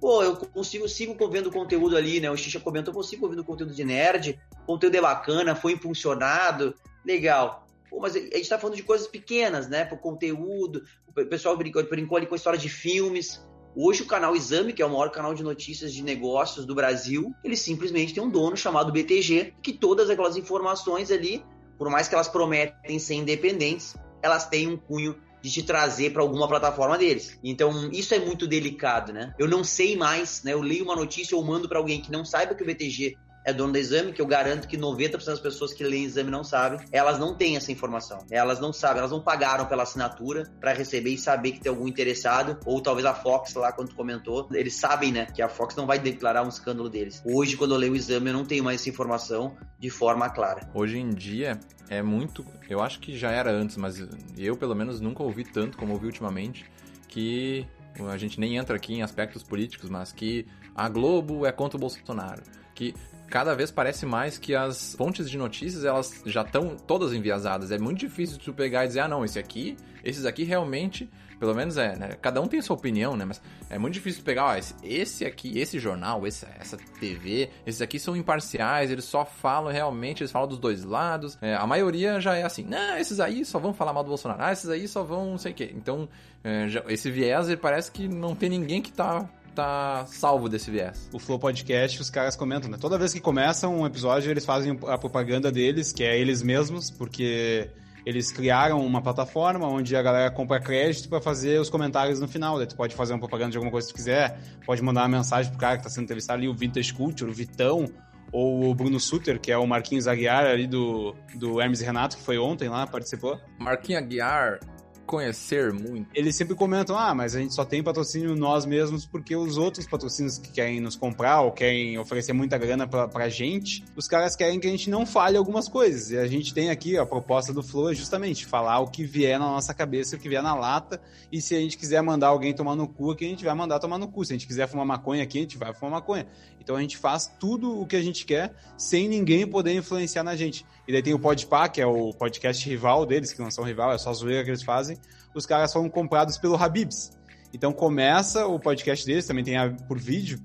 Pô, eu consigo, sigo vendo conteúdo ali, né? O Xixa comentou, eu consigo ouvindo conteúdo de nerd. O conteúdo é bacana, foi impulsionado. Legal. Pô, mas a gente tá falando de coisas pequenas, né? Por conteúdo. O pessoal brincou, brincou ali com a história de filmes. Hoje o canal Exame, que é o maior canal de notícias de negócios do Brasil, ele simplesmente tem um dono chamado BTG, que todas aquelas informações ali, por mais que elas prometem ser independentes, elas têm um cunho de te trazer para alguma plataforma deles. Então, isso é muito delicado, né? Eu não sei mais, né? Eu leio uma notícia ou mando para alguém que não saiba que o BTG é dono do exame, que eu garanto que 90% das pessoas que leem exame não sabem, elas não têm essa informação. Elas não sabem, elas não pagaram pela assinatura para receber e saber que tem algum interessado, ou talvez a Fox lá, quando comentou, eles sabem, né, que a Fox não vai declarar um escândalo deles. Hoje, quando eu leio o exame, eu não tenho mais essa informação de forma clara. Hoje em dia, é muito. Eu acho que já era antes, mas eu, pelo menos, nunca ouvi tanto como ouvi ultimamente. Que a gente nem entra aqui em aspectos políticos, mas que a Globo é contra o Bolsonaro. Que cada vez parece mais que as fontes de notícias elas já estão todas enviesadas. É muito difícil tu pegar e dizer, ah, não, esse aqui, esses aqui realmente pelo menos é, né? Cada um tem sua opinião, né? Mas é muito difícil pegar, ó, esse, esse aqui, esse jornal, esse, essa TV, esses aqui são imparciais, eles só falam realmente, eles falam dos dois lados. É, a maioria já é assim, não, esses aí só vão falar mal do Bolsonaro, ah, esses aí só vão não sei o quê. Então, é, já, esse viés, ele parece que não tem ninguém que tá tá salvo desse viés. O Flow Podcast, os caras comentam, né? Toda vez que começa um episódio, eles fazem a propaganda deles, que é eles mesmos, porque eles criaram uma plataforma onde a galera compra crédito para fazer os comentários no final. Daí tu pode fazer uma propaganda de alguma coisa que tu quiser, pode mandar uma mensagem pro cara que tá sendo entrevistado ali, o Vintage Culture, o Vitão, ou o Bruno Suter, que é o Marquinhos Aguiar ali do, do Hermes Renato, que foi ontem lá, participou. Marquinhos Aguiar conhecer muito. Eles sempre comentam, ah, mas a gente só tem patrocínio nós mesmos porque os outros patrocínios que querem nos comprar ou querem oferecer muita grana pra, pra gente, os caras querem que a gente não fale algumas coisas. E a gente tem aqui a proposta do Flow é justamente falar o que vier na nossa cabeça, o que vier na lata. E se a gente quiser mandar alguém tomar no cu aqui, a gente vai mandar tomar no cu. Se a gente quiser fumar maconha aqui, a gente vai fumar maconha. Então a gente faz tudo o que a gente quer sem ninguém poder influenciar na gente. E daí tem o Podpah, que é o podcast rival deles, que não são rival, é só zoeira que eles fazem. Os caras foram comprados pelo Habibs. Então começa o podcast deles, também tem a, por vídeo.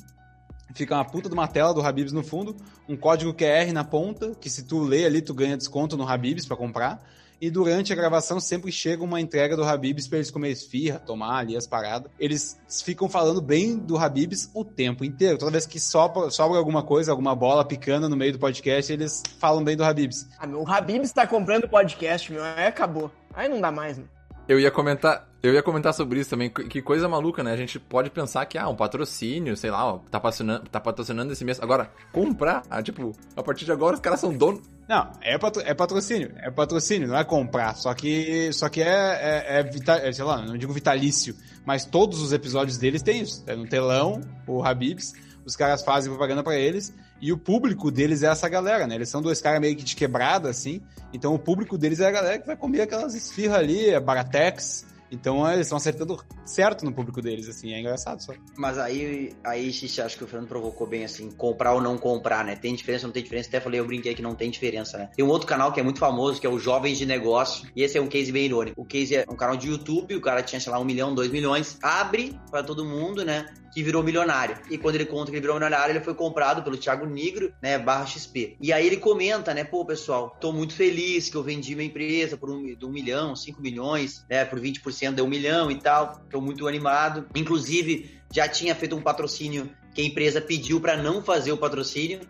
Fica uma puta de uma tela do Habibs no fundo, um código QR na ponta, que se tu lê ali, tu ganha desconto no Habibs para comprar. E durante a gravação sempre chega uma entrega do Habibs para eles comer esfirra, tomar ali as paradas. Eles ficam falando bem do Habibs o tempo inteiro. Toda vez que sobra, sobra alguma coisa, alguma bola picando no meio do podcast, eles falam bem do Habibs. Ah, meu, o Habibs tá comprando podcast, meu. Aí acabou. Aí não dá mais, meu. Eu ia comentar, eu ia comentar sobre isso também. Que coisa maluca, né? A gente pode pensar que, ah, um patrocínio, sei lá, ó, tá patrocinando, tá patrocinando esse mês. Agora, comprar, ah, tipo, a partir de agora os caras são donos. Não, é, patro, é patrocínio. É patrocínio, não é comprar. Só que, só que é, é, é, vita, é, sei lá, não digo vitalício, mas todos os episódios deles têm isso. É no telão, o Habibs, os caras fazem propaganda para eles. E o público deles é essa galera, né? Eles são dois caras meio que de quebrada, assim. Então o público deles é a galera que vai comer aquelas esfirras ali, é Baratex, então eles estão acertando certo no público deles, assim, é engraçado só. Mas aí, aí Xixi, acho que o Fernando provocou bem, assim, comprar ou não comprar, né? Tem diferença ou não tem diferença? Até falei, eu brinquei que não tem diferença, né? Tem um outro canal que é muito famoso, que é o Jovens de Negócio, e esse é um case bem irônico. O case é um canal de YouTube, o cara tinha, sei lá, um milhão, dois milhões, abre para todo mundo, né? que virou milionário. E quando ele conta que ele virou milionário, ele foi comprado pelo Thiago Negro, né, barra XP. E aí ele comenta, né, pô, pessoal, tô muito feliz que eu vendi minha empresa por um, um milhão, cinco milhões, né, por 20% deu um milhão e tal. Tô muito animado. Inclusive, já tinha feito um patrocínio que a empresa pediu para não fazer o patrocínio.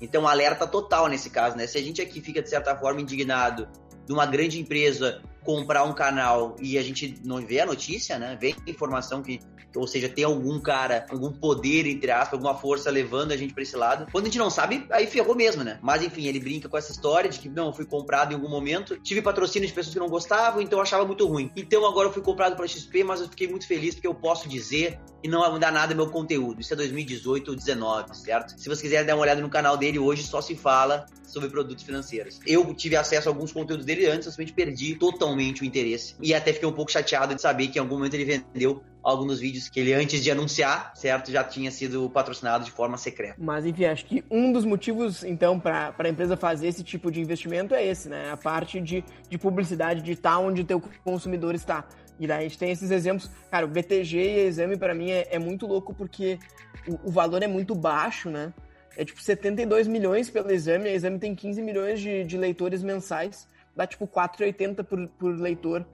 Então, alerta total nesse caso, né? Se a gente aqui fica, de certa forma, indignado de uma grande empresa comprar um canal e a gente não vê a notícia, né? Vê informação que, ou seja, tem algum cara, algum poder, entre aspas, alguma força levando a gente para esse lado. Quando a gente não sabe, aí ferrou mesmo, né? Mas enfim, ele brinca com essa história de que não, eu fui comprado em algum momento, tive patrocínio de pessoas que não gostavam, então eu achava muito ruim. Então agora eu fui comprado pela XP, mas eu fiquei muito feliz porque eu posso dizer e não vai mudar nada meu conteúdo. Isso é 2018 ou 2019, certo? Se vocês quiserem dar uma olhada no canal dele, hoje só se fala sobre produtos financeiros. Eu tive acesso a alguns conteúdos dele antes, eu simplesmente perdi totalmente o interesse. E até fiquei um pouco chateado de saber que em algum momento ele vendeu alguns vídeos que ele, antes de anunciar, certo, já tinha sido patrocinado de forma secreta. Mas, enfim, acho que um dos motivos, então, para a empresa fazer esse tipo de investimento é esse, né? A parte de, de publicidade, de estar onde o teu consumidor está. E daí a gente tem esses exemplos. Cara, o BTG e exame, para mim, é, é, muito louco porque o, o valor é muito baixo, né? É tipo 72 milhões pelo exame, a exame tem 15 milhões de, de leitores mensais, dá tipo 4,80 por, por leitor.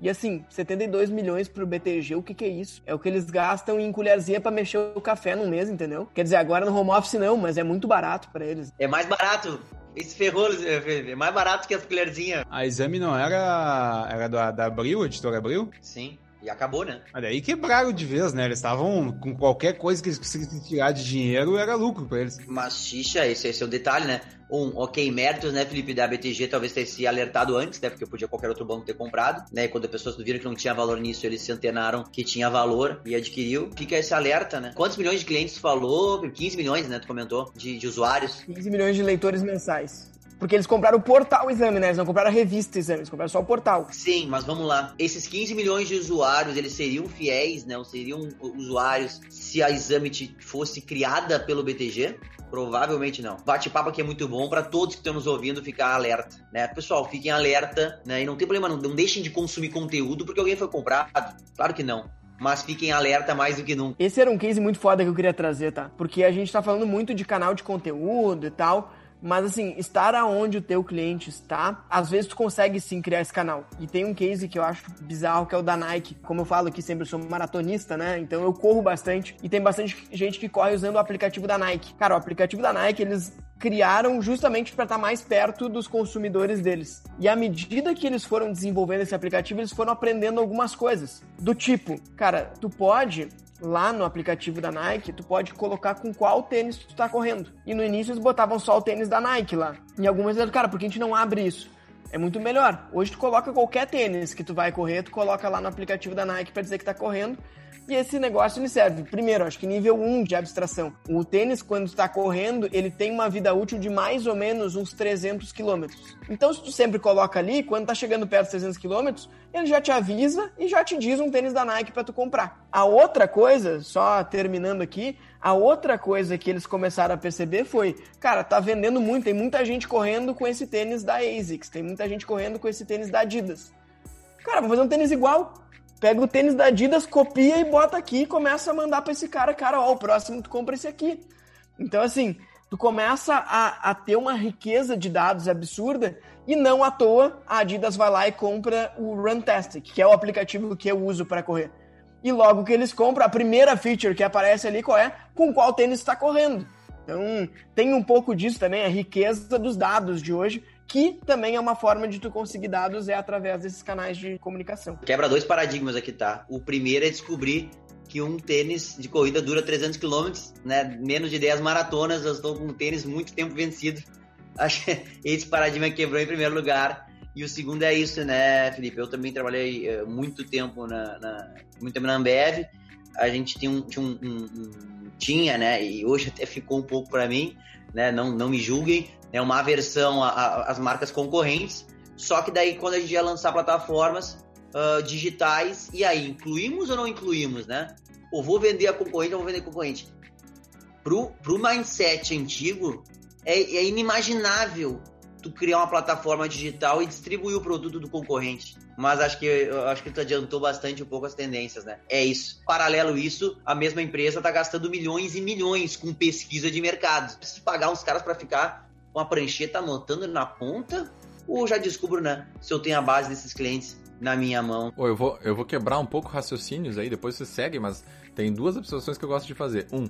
E assim, 72 milhões pro BTG, o que que é isso? É o que eles gastam em colherzinha para mexer o café num mês, entendeu? Quer dizer, agora no home office não, mas é muito barato para eles. É mais barato. Esse ferrou, é mais barato que as colherzinhas. A Exame não era, era da, da Abril, editora Abril? Sim. E acabou, né? Olha aí quebraram de vez, né? Eles estavam com qualquer coisa que eles conseguissem tirar de dinheiro, era lucro pra eles. Mas, xixa, esse, esse é o detalhe, né? Um, ok, méritos, né, Felipe, da BTG talvez ter se alertado antes, né? Porque podia qualquer outro banco ter comprado, né? E quando as pessoas viram que não tinha valor nisso, eles se antenaram que tinha valor e adquiriu. Fica esse alerta, né? Quantos milhões de clientes tu falou? 15 milhões, né? Tu comentou, de, de usuários. 15 milhões de leitores mensais. Porque eles compraram o portal Exame, né? Eles não compraram a revista Exame, eles compraram só o portal. Sim, mas vamos lá. Esses 15 milhões de usuários, eles seriam fiéis, né? Ou seriam usuários se a Exame fosse criada pelo BTG? Provavelmente não. Bate-papo aqui é muito bom para todos que estão nos ouvindo ficar alerta, né? Pessoal, fiquem alerta, né? E não tem problema, não, não deixem de consumir conteúdo porque alguém foi comprado. Claro que não mas fiquem alerta mais do que nunca. Esse era um case muito foda que eu queria trazer, tá? Porque a gente tá falando muito de canal de conteúdo e tal, mas assim, estar aonde o teu cliente está, às vezes tu consegue sim criar esse canal. E tem um case que eu acho bizarro, que é o da Nike. Como eu falo aqui sempre, eu sou maratonista, né? Então eu corro bastante e tem bastante gente que corre usando o aplicativo da Nike. Cara, o aplicativo da Nike, eles criaram justamente para estar mais perto dos consumidores deles. E à medida que eles foram desenvolvendo esse aplicativo, eles foram aprendendo algumas coisas. Do tipo, cara, tu pode lá no aplicativo da Nike, tu pode colocar com qual tênis tu tá correndo. E no início eles botavam só o tênis da Nike lá. E algumas vezes, cara, por que a gente não abre isso? É muito melhor. Hoje tu coloca qualquer tênis que tu vai correr, tu coloca lá no aplicativo da Nike para dizer que tá correndo e esse negócio ele serve, primeiro, acho que nível 1 de abstração. O tênis, quando está correndo, ele tem uma vida útil de mais ou menos uns 300 quilômetros. Então, se tu sempre coloca ali, quando tá chegando perto de 300 quilômetros, ele já te avisa e já te diz um tênis da Nike para tu comprar. A outra coisa, só terminando aqui, a outra coisa que eles começaram a perceber foi, cara, tá vendendo muito, tem muita gente correndo com esse tênis da ASICS, tem muita gente correndo com esse tênis da Adidas. Cara, vou fazer um tênis igual pega o tênis da Adidas, copia e bota aqui e começa a mandar para esse cara, cara, ó, o próximo tu compra esse aqui. Então, assim, tu começa a, a ter uma riqueza de dados absurda e não à toa a Adidas vai lá e compra o Runtastic, que é o aplicativo que eu uso para correr. E logo que eles compram, a primeira feature que aparece ali qual é? Com qual tênis está correndo. Então, tem um pouco disso também, a riqueza dos dados de hoje, que também é uma forma de tu conseguir dados é através desses canais de comunicação. Quebra dois paradigmas aqui, tá? O primeiro é descobrir que um tênis de corrida dura 300 km, né? Menos de 10 maratonas, eu estou com um tênis muito tempo vencido. Acho que esse paradigma quebrou em primeiro lugar. E o segundo é isso, né, Felipe? Eu também trabalhei uh, muito tempo na, na, muito tempo na Ambev. A gente tinha um, tinha, um, um, tinha, né? E hoje até ficou um pouco para mim, né? Não, não me julguem né, uma aversão às marcas concorrentes. Só que daí, quando a gente ia lançar plataformas uh, digitais, e aí, incluímos ou não incluímos, né? Ou vou vender a concorrente ou vou vender a concorrente. Pro, pro mindset antigo, é, é inimaginável tu criar uma plataforma digital e distribuir o produto do concorrente. Mas acho que acho que tu adiantou bastante um pouco as tendências, né? É isso. Paralelo isso, a mesma empresa tá gastando milhões e milhões com pesquisa de mercado. Preciso pagar uns caras para ficar com a prancheta anotando na ponta? Ou já descubro, né, se eu tenho a base desses clientes na minha mão? eu, vou, eu vou quebrar um pouco raciocínios aí, depois você segue, mas tem duas observações que eu gosto de fazer. Um,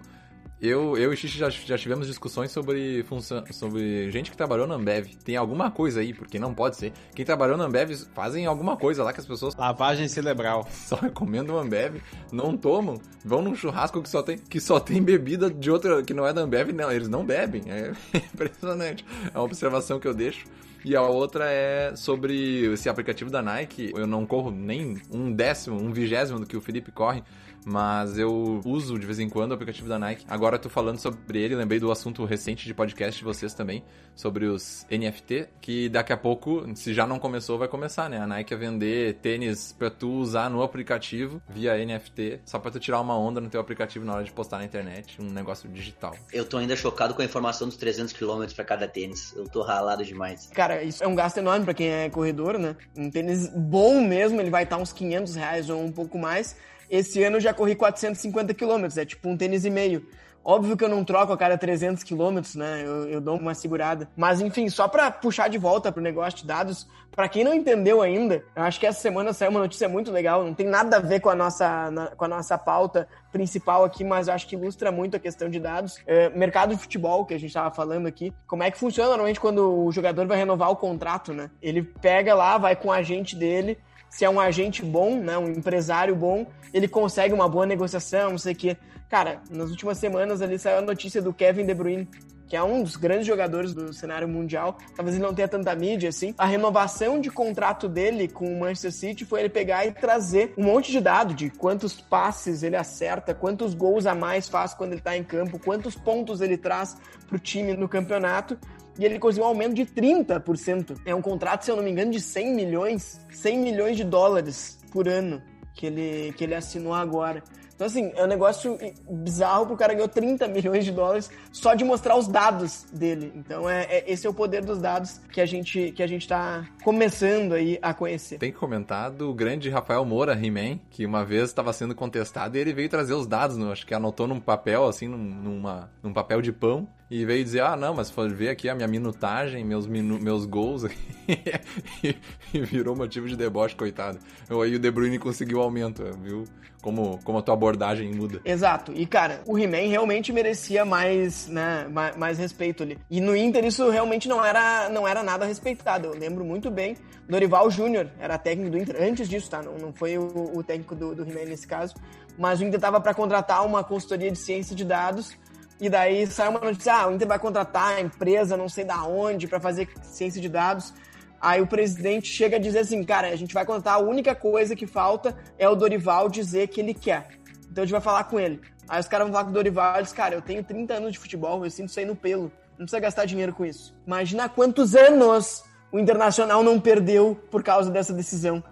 eu, eu e Xixi já, já tivemos discussões sobre, função, sobre gente que trabalhou na Ambev. Tem alguma coisa aí, porque não pode ser. Quem trabalhou na Ambev fazem alguma coisa lá que as pessoas. Lavagem cerebral. Só recomendam Ambev, não tomam, vão num churrasco que só tem, que só tem bebida de outra que não é da Ambev, não, eles não bebem. É impressionante. É uma observação que eu deixo. E a outra é sobre esse aplicativo da Nike. Eu não corro nem um décimo, um vigésimo do que o Felipe corre mas eu uso de vez em quando o aplicativo da Nike. Agora eu tô falando sobre ele, lembrei do assunto recente de podcast de vocês também, sobre os NFT, que daqui a pouco, se já não começou, vai começar, né? A Nike a vender tênis pra tu usar no aplicativo via NFT, só pra tu tirar uma onda no teu aplicativo na hora de postar na internet, um negócio digital. Eu tô ainda chocado com a informação dos 300 km para cada tênis. Eu tô ralado demais. Cara, isso é um gasto enorme para quem é corredor, né? Um tênis bom mesmo, ele vai estar uns 500 reais ou um pouco mais. Esse ano eu já corri 450 quilômetros, é tipo um tênis e meio. Óbvio que eu não troco a cada 300 quilômetros, né? Eu, eu, dou uma segurada. Mas, enfim, só para puxar de volta pro negócio de dados, para quem não entendeu ainda, eu acho que essa semana saiu uma notícia muito legal. Não tem nada a ver com a nossa, na, com a nossa pauta principal aqui, mas eu acho que ilustra muito a questão de dados. É, mercado de futebol, que a gente estava falando aqui. Como é que funciona normalmente quando o jogador vai renovar o contrato, né? Ele pega lá, vai com o agente dele se é um agente bom, né, um empresário bom, ele consegue uma boa negociação, não sei o quê. Cara, nas últimas semanas ali saiu a notícia do Kevin De Bruyne, que é um dos grandes jogadores do cenário mundial. Talvez ele não tenha tanta mídia assim. A renovação de contrato dele com o Manchester City foi ele pegar e trazer um monte de dado de quantos passes ele acerta, quantos gols a mais faz quando ele tá em campo, quantos pontos ele traz pro time no campeonato e ele conseguiu um aumento de 30%. É um contrato, se eu não me engano, de 100 milhões, 100 milhões de dólares por ano que ele, que ele assinou agora. Então, assim, é um negócio bizarro pro cara ganhou 30 milhões de dólares só de mostrar os dados dele. Então, é, é, esse é o poder dos dados que a gente que a gente tá começando aí a conhecer. Tem que comentar do grande Rafael Moura, He-Man, que uma vez estava sendo contestado e ele veio trazer os dados, né? acho que anotou num papel, assim, num, numa, num papel de pão, e veio dizer, ah, não, mas for ver aqui a minha minutagem, meus, minu meus gols, e, virou motivo de deboche, coitado. Aí o De Bruyne conseguiu aumento, viu? Como, como a tua abordagem muda. Exato. E, cara, o He-Man realmente merecia mais, né, mais, mais, respeito ali. E no Inter isso realmente não era, não era nada respeitado. Eu lembro muito bem, Dorival Júnior era técnico do Inter, antes disso, tá? Não, não foi o, o técnico do, do He-Man nesse caso. Mas o Inter tava para contratar uma consultoria de ciência de dados e daí saiu uma notícia, ah, o Inter vai contratar a empresa não sei da onde para fazer ciência de dados. Aí o presidente chega a dizer assim, cara, a gente vai contratar, a única coisa que falta é o Dorival dizer que ele quer. Então a gente vai falar com ele. Aí os caras vão falar com o Dorival e diz, cara, eu tenho 30 anos de futebol, eu sinto isso aí no pelo. Não precisa gastar dinheiro com isso. Imagina quantos anos o Internacional não perdeu por causa dessa decisão.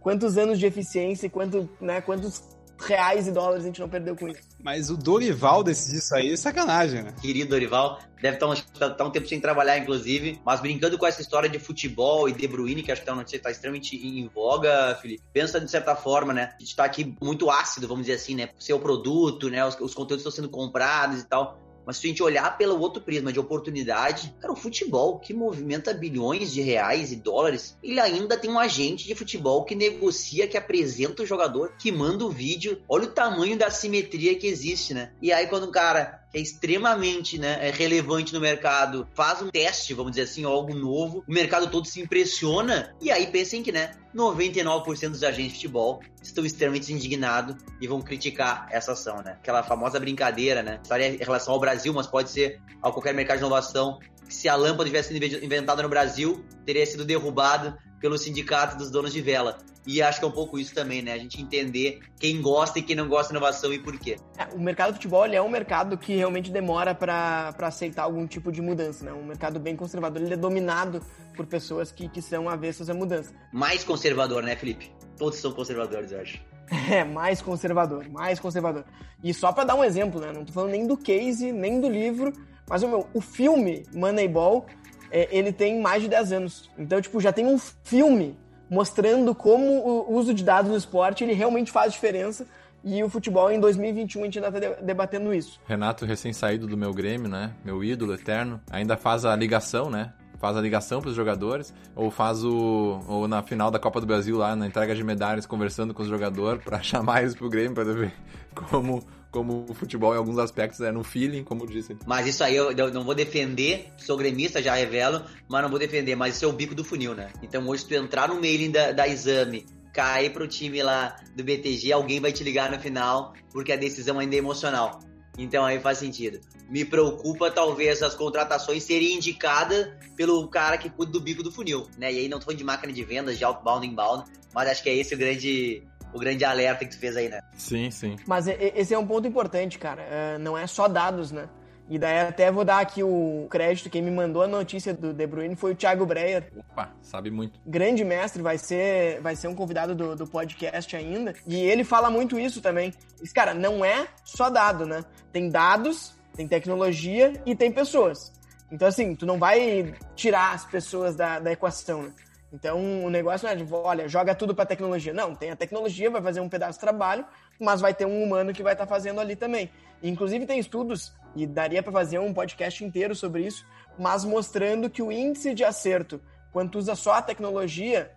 Quantos anos de eficiência quanto, né, quantos reais e dólares a gente não perdeu com isso. Mas o Dorival decidir isso aí é sacanagem, né? Querido Dorival, deve estar um, tá um tempo sem trabalhar, inclusive. Mas brincando com essa história de futebol e De Bruyne, que acho que é uma notícia que está extremamente em voga, Felipe. Pensa de certa forma, né? A gente está aqui muito ácido, vamos dizer assim, né? Seu produto, né? Os, os conteúdos estão sendo comprados e tal. Mas se a gente olhar pelo outro prisma de oportunidade, cara, o futebol que movimenta bilhões de reais e dólares, ele ainda tem um agente de futebol que negocia, que apresenta o jogador, que manda o vídeo. Olha o tamanho da simetria que existe, né? E aí quando o cara que é extremamente né, é relevante no mercado, faz um teste, vamos dizer assim, algo novo, o mercado todo se impressiona, e aí pensem que, né, 99% dos agentes de futebol estão extremamente indignados e vão criticar essa ação, né? Aquela famosa brincadeira, né? Estaria em relação ao Brasil, mas pode ser a qualquer mercado de inovação. Que se a lâmpada tivesse sido inventada no Brasil, teria sido derrubado pelo sindicato dos donos de vela. E acho que é um pouco isso também, né? A gente entender quem gosta e quem não gosta de inovação e por quê. É, o mercado de futebol é um mercado que realmente demora para aceitar algum tipo de mudança, né? Um mercado bem conservador, ele é dominado por pessoas que, que são avessas à mudança. Mais conservador, né, Felipe? Todos são conservadores, eu acho. É, mais conservador, mais conservador. E só para dar um exemplo, né? Não tô falando nem do case, nem do livro, mas o, meu, o filme Moneyball, é, ele tem mais de 10 anos. Então, tipo, já tem um filme mostrando como o uso de dados no esporte ele realmente faz diferença. E o futebol em 2021 a gente ainda está debatendo isso. Renato, recém-saído do meu Grêmio, né? Meu ídolo eterno, ainda faz a ligação, né? faz a ligação para os jogadores, ou faz o. ou na final da Copa do Brasil, lá na entrega de medalhas, conversando com os jogadores para chamar eles pro Grêmio, para ver como como o futebol em alguns aspectos é no feeling, como disse. Mas isso aí eu, não vou defender, sou gremista, já revelo, mas não vou defender, mas isso é o bico do funil, né? Então hoje tu entrar no mailing da, da exame, cair pro time lá do BTG, alguém vai te ligar no final, porque a decisão ainda é emocional. Então aí faz sentido. Me preocupa talvez as contratações serem indicadas pelo cara que cuida do bico do funil, né? E aí não tô falando de máquina de vendas, de outbound, inbound, mas acho que é esse o grande o grande alerta que tu fez aí, né? Sim, sim. Mas esse é um ponto importante, cara. É, não é só dados, né? E daí até vou dar aqui o crédito, quem me mandou a notícia do De Bruyne foi o Thiago Breyer. Opa, sabe muito. Grande mestre, vai ser, vai ser um convidado do, do podcast ainda. E ele fala muito isso também. Esse cara, não é só dado, né? Tem dados, tem tecnologia e tem pessoas. Então, assim, tu não vai tirar as pessoas da, da equação, né? Então, o negócio não é de, olha, joga tudo para tecnologia. Não, tem a tecnologia, vai fazer um pedaço de trabalho, mas vai ter um humano que vai estar tá fazendo ali também. Inclusive, tem estudos, e daria para fazer um podcast inteiro sobre isso, mas mostrando que o índice de acerto, quando usa só a tecnologia,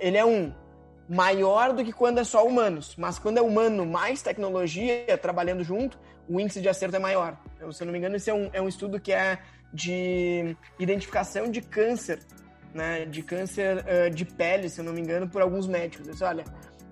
ele é um maior do que quando é só humanos. Mas quando é humano mais tecnologia trabalhando junto, o índice de acerto é maior. Então, se eu não me engano, esse é um, é um estudo que é de identificação de câncer né, de câncer uh, de pele, se eu não me engano, por alguns médicos. Eles, olha,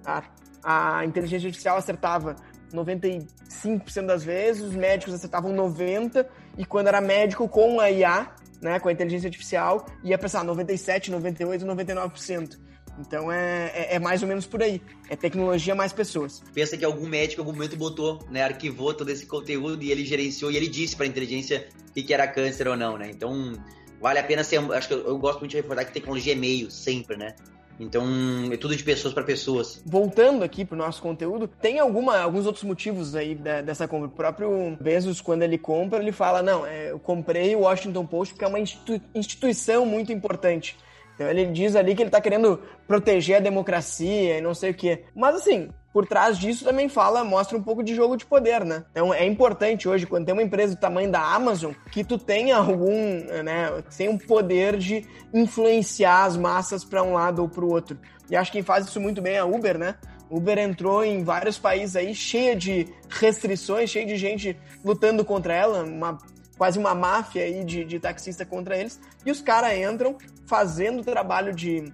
a, a inteligência artificial acertava 95% das vezes, os médicos acertavam 90%, e quando era médico com a IA, né, com a inteligência artificial, ia pensar 97%, 98%, 99%. Então é, é, é, mais ou menos por aí. É tecnologia mais pessoas. Pensa que algum médico em algum momento botou, né, arquivou todo esse conteúdo e ele gerenciou e ele disse para a inteligência que era câncer ou não, né? Então vale a pena ser. Acho que eu, eu gosto muito de reforçar que tecnologia é meio, sempre, né? Então, é tudo de pessoas para pessoas. Voltando aqui pro nosso conteúdo, tem alguma, alguns outros motivos aí dessa compra. O próprio Bezos, quando ele compra, ele fala: Não, é, eu comprei o Washington Post porque é uma institu instituição muito importante. Então ele diz ali que ele tá querendo proteger a democracia e não sei o quê. Mas assim, por trás disso também fala, mostra um pouco de jogo de poder, né? Então é importante hoje, quando tem uma empresa do tamanho da Amazon, que tu tenha algum, né, tem um poder de influenciar as massas para um lado ou para o outro. E acho que quem faz isso muito bem é a Uber, né? Uber entrou em vários países aí cheia de restrições, cheia de gente lutando contra ela, uma quase uma máfia aí de, de taxista contra eles, e os caras entram fazendo trabalho de,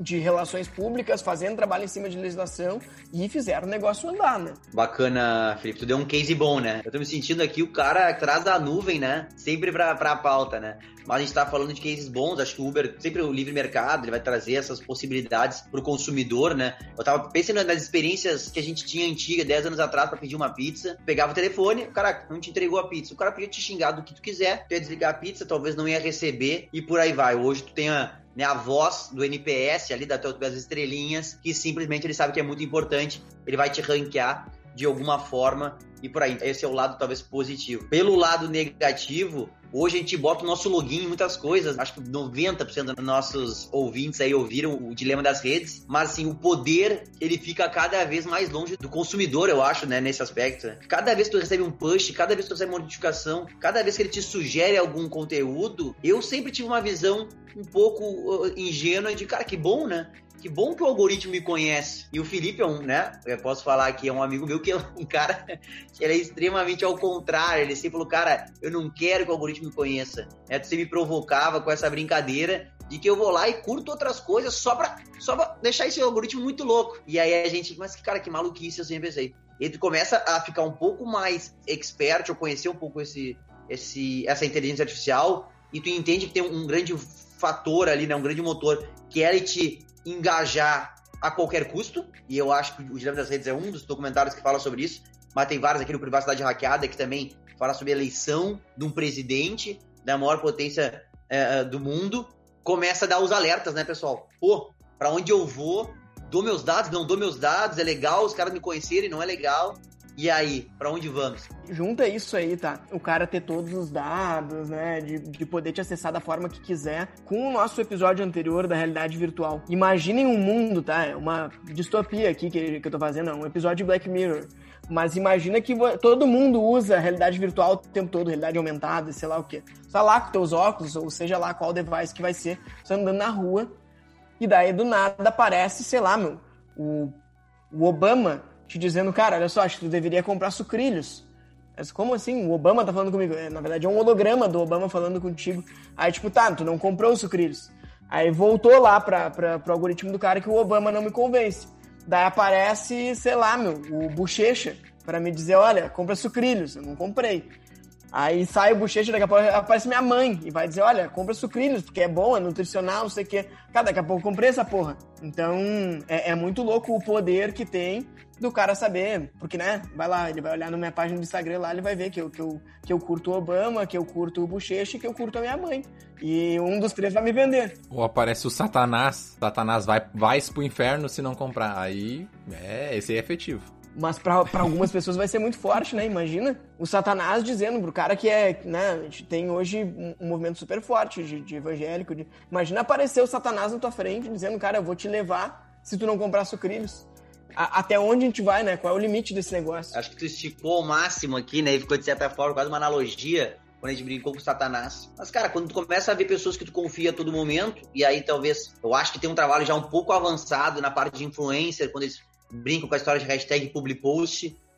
de relações públicas, fazendo trabalho em cima de legislação e fizeram o negócio andar, né? Bacana, Felipe. Tu deu um case bom, né? Eu tô me sentindo aqui o cara atrás da nuvem, né? Sempre pra, pra pauta, né? Mas a gente tá falando de cases bons, acho que o Uber, sempre o livre mercado, ele vai trazer essas possibilidades pro consumidor, né? Eu tava pensando nas experiências que a gente tinha antiga, 10 anos atrás, para pedir uma pizza. Pegava o telefone, o cara não te entregou a pizza. O cara podia te xingar do que tu quiser, tu ia desligar a pizza, talvez não ia receber e por aí vai. Hoje tu tem a, né, a voz do NPS ali das estrelinhas, que simplesmente ele sabe que é muito importante, ele vai te ranquear de alguma forma e por aí. Esse é o lado talvez positivo. Pelo lado negativo, Hoje a gente bota o nosso login em muitas coisas. Acho que 90% dos nossos ouvintes aí ouviram o dilema das redes. Mas assim, o poder, ele fica cada vez mais longe do consumidor, eu acho, né? Nesse aspecto. Cada vez que tu recebe um push, cada vez que tu recebe uma notificação, cada vez que ele te sugere algum conteúdo, eu sempre tive uma visão um pouco uh, ingênua de, cara, que bom, né? Que bom que o algoritmo me conhece. E o Felipe é um, né? Eu posso falar que é um amigo meu que é um cara que ele é extremamente ao contrário. Ele sempre falou, cara, eu não quero que o algoritmo me conheça. É, você me provocava com essa brincadeira de que eu vou lá e curto outras coisas só pra, só pra deixar esse algoritmo muito louco. E aí a gente, mas que cara, que maluquice, eu sempre pensei. E tu começa a ficar um pouco mais expert, ou conhecer um pouco esse, esse, essa inteligência artificial, e tu entende que tem um grande fator ali, né, um grande motor, que é ele te engajar a qualquer custo, e eu acho que o Dilema das Redes é um dos documentários que fala sobre isso, mas tem vários aqui no Privacidade Hackeada que também fala sobre a eleição de um presidente da maior potência é, do mundo. Começa a dar os alertas, né, pessoal? Pô, pra onde eu vou, dou meus dados, não dou meus dados, é legal os caras me conhecerem, não é legal. E aí, para onde vamos? Junta isso aí, tá? O cara ter todos os dados, né? De, de poder te acessar da forma que quiser, com o nosso episódio anterior da realidade virtual. Imaginem um mundo, tá? É uma distopia aqui que, que eu tô fazendo, é um episódio de Black Mirror. Mas imagina que todo mundo usa realidade virtual o tempo todo, realidade aumentada, sei lá o quê. Você tá lá com teus óculos, ou seja lá qual device que vai ser, você andando na rua, e daí do nada aparece, sei lá, meu, o, o Obama te dizendo, cara, olha só, acho que tu deveria comprar sucrilhos. Mas como assim? O Obama tá falando comigo. É, na verdade, é um holograma do Obama falando contigo. Aí, tipo, tá, tu não comprou os sucrilhos. Aí voltou lá pra, pra, pro algoritmo do cara que o Obama não me convence. Daí aparece, sei lá, meu, o Bochecha, para me dizer, olha, compra sucrilhos. Eu não comprei. Aí sai o bochecha, daqui a pouco aparece minha mãe e vai dizer, olha, compra sucrilhos, porque é bom, é nutricional, não sei o quê. Cara, daqui a pouco eu comprei essa porra. Então, é, é, muito louco o poder que tem do cara saber, porque, né, vai lá, ele vai olhar na minha página do Instagram lá, ele vai ver que eu, que eu, que eu curto o Obama, que eu curto o bochecha e que eu curto a minha mãe. E um dos três vai me vender. Ou aparece o Satanás, Satanás vai, vai pro inferno se não comprar. Aí, é, esse aí é efetivo. Mas para algumas pessoas vai ser muito forte, né? Imagina o Satanás dizendo pro cara que é, né? A gente tem hoje um, um movimento super forte de, de evangélico. De, imagina aparecer o Satanás na tua frente dizendo, cara, eu vou te levar se tu não comprar sucrilhos. A, até onde a gente vai, né? Qual é o limite desse negócio? Acho que tu esticou ao máximo aqui, né? E ficou de certa forma quase uma analogia quando a gente brincou com o Satanás. Mas, cara, quando tu começa a ver pessoas que tu confia a todo momento, e aí talvez, eu acho que tem um trabalho já um pouco avançado na parte de influencer, quando eles brinco com a história de hashtag public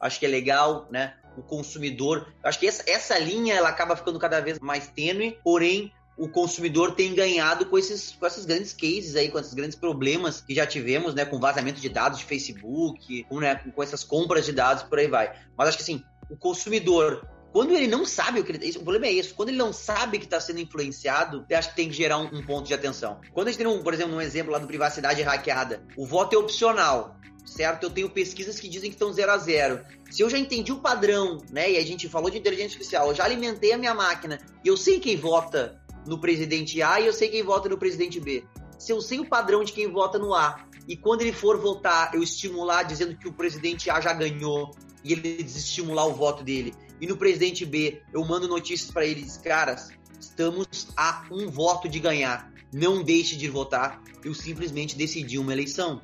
acho que é legal, né? O consumidor. Acho que essa, essa linha ela acaba ficando cada vez mais tênue, porém o consumidor tem ganhado com esses, com esses grandes cases aí, com esses grandes problemas que já tivemos, né, com vazamento de dados de Facebook, com, né, com essas compras de dados, por aí vai. Mas acho que assim, o consumidor quando ele não sabe o que ele. O problema é isso. Quando ele não sabe que está sendo influenciado, eu acho que tem que gerar um, um, ponto de atenção. Quando a gente tem, um, por exemplo, um exemplo lá do privacidade hackeada, o voto é opcional certo? Eu tenho pesquisas que dizem que estão 0 a 0. Se eu já entendi o padrão, né? E a gente falou de inteligência artificial, eu já alimentei a minha máquina e eu sei quem vota no presidente A e eu sei quem vota no presidente B. Se eu sei o padrão de quem vota no A e quando ele for votar, eu estimular dizendo que o presidente A já ganhou e ele desestimular o voto dele. E no presidente B, eu mando notícias para eles, caras, estamos a um voto de ganhar. Não deixe de votar. Eu simplesmente decidi uma eleição.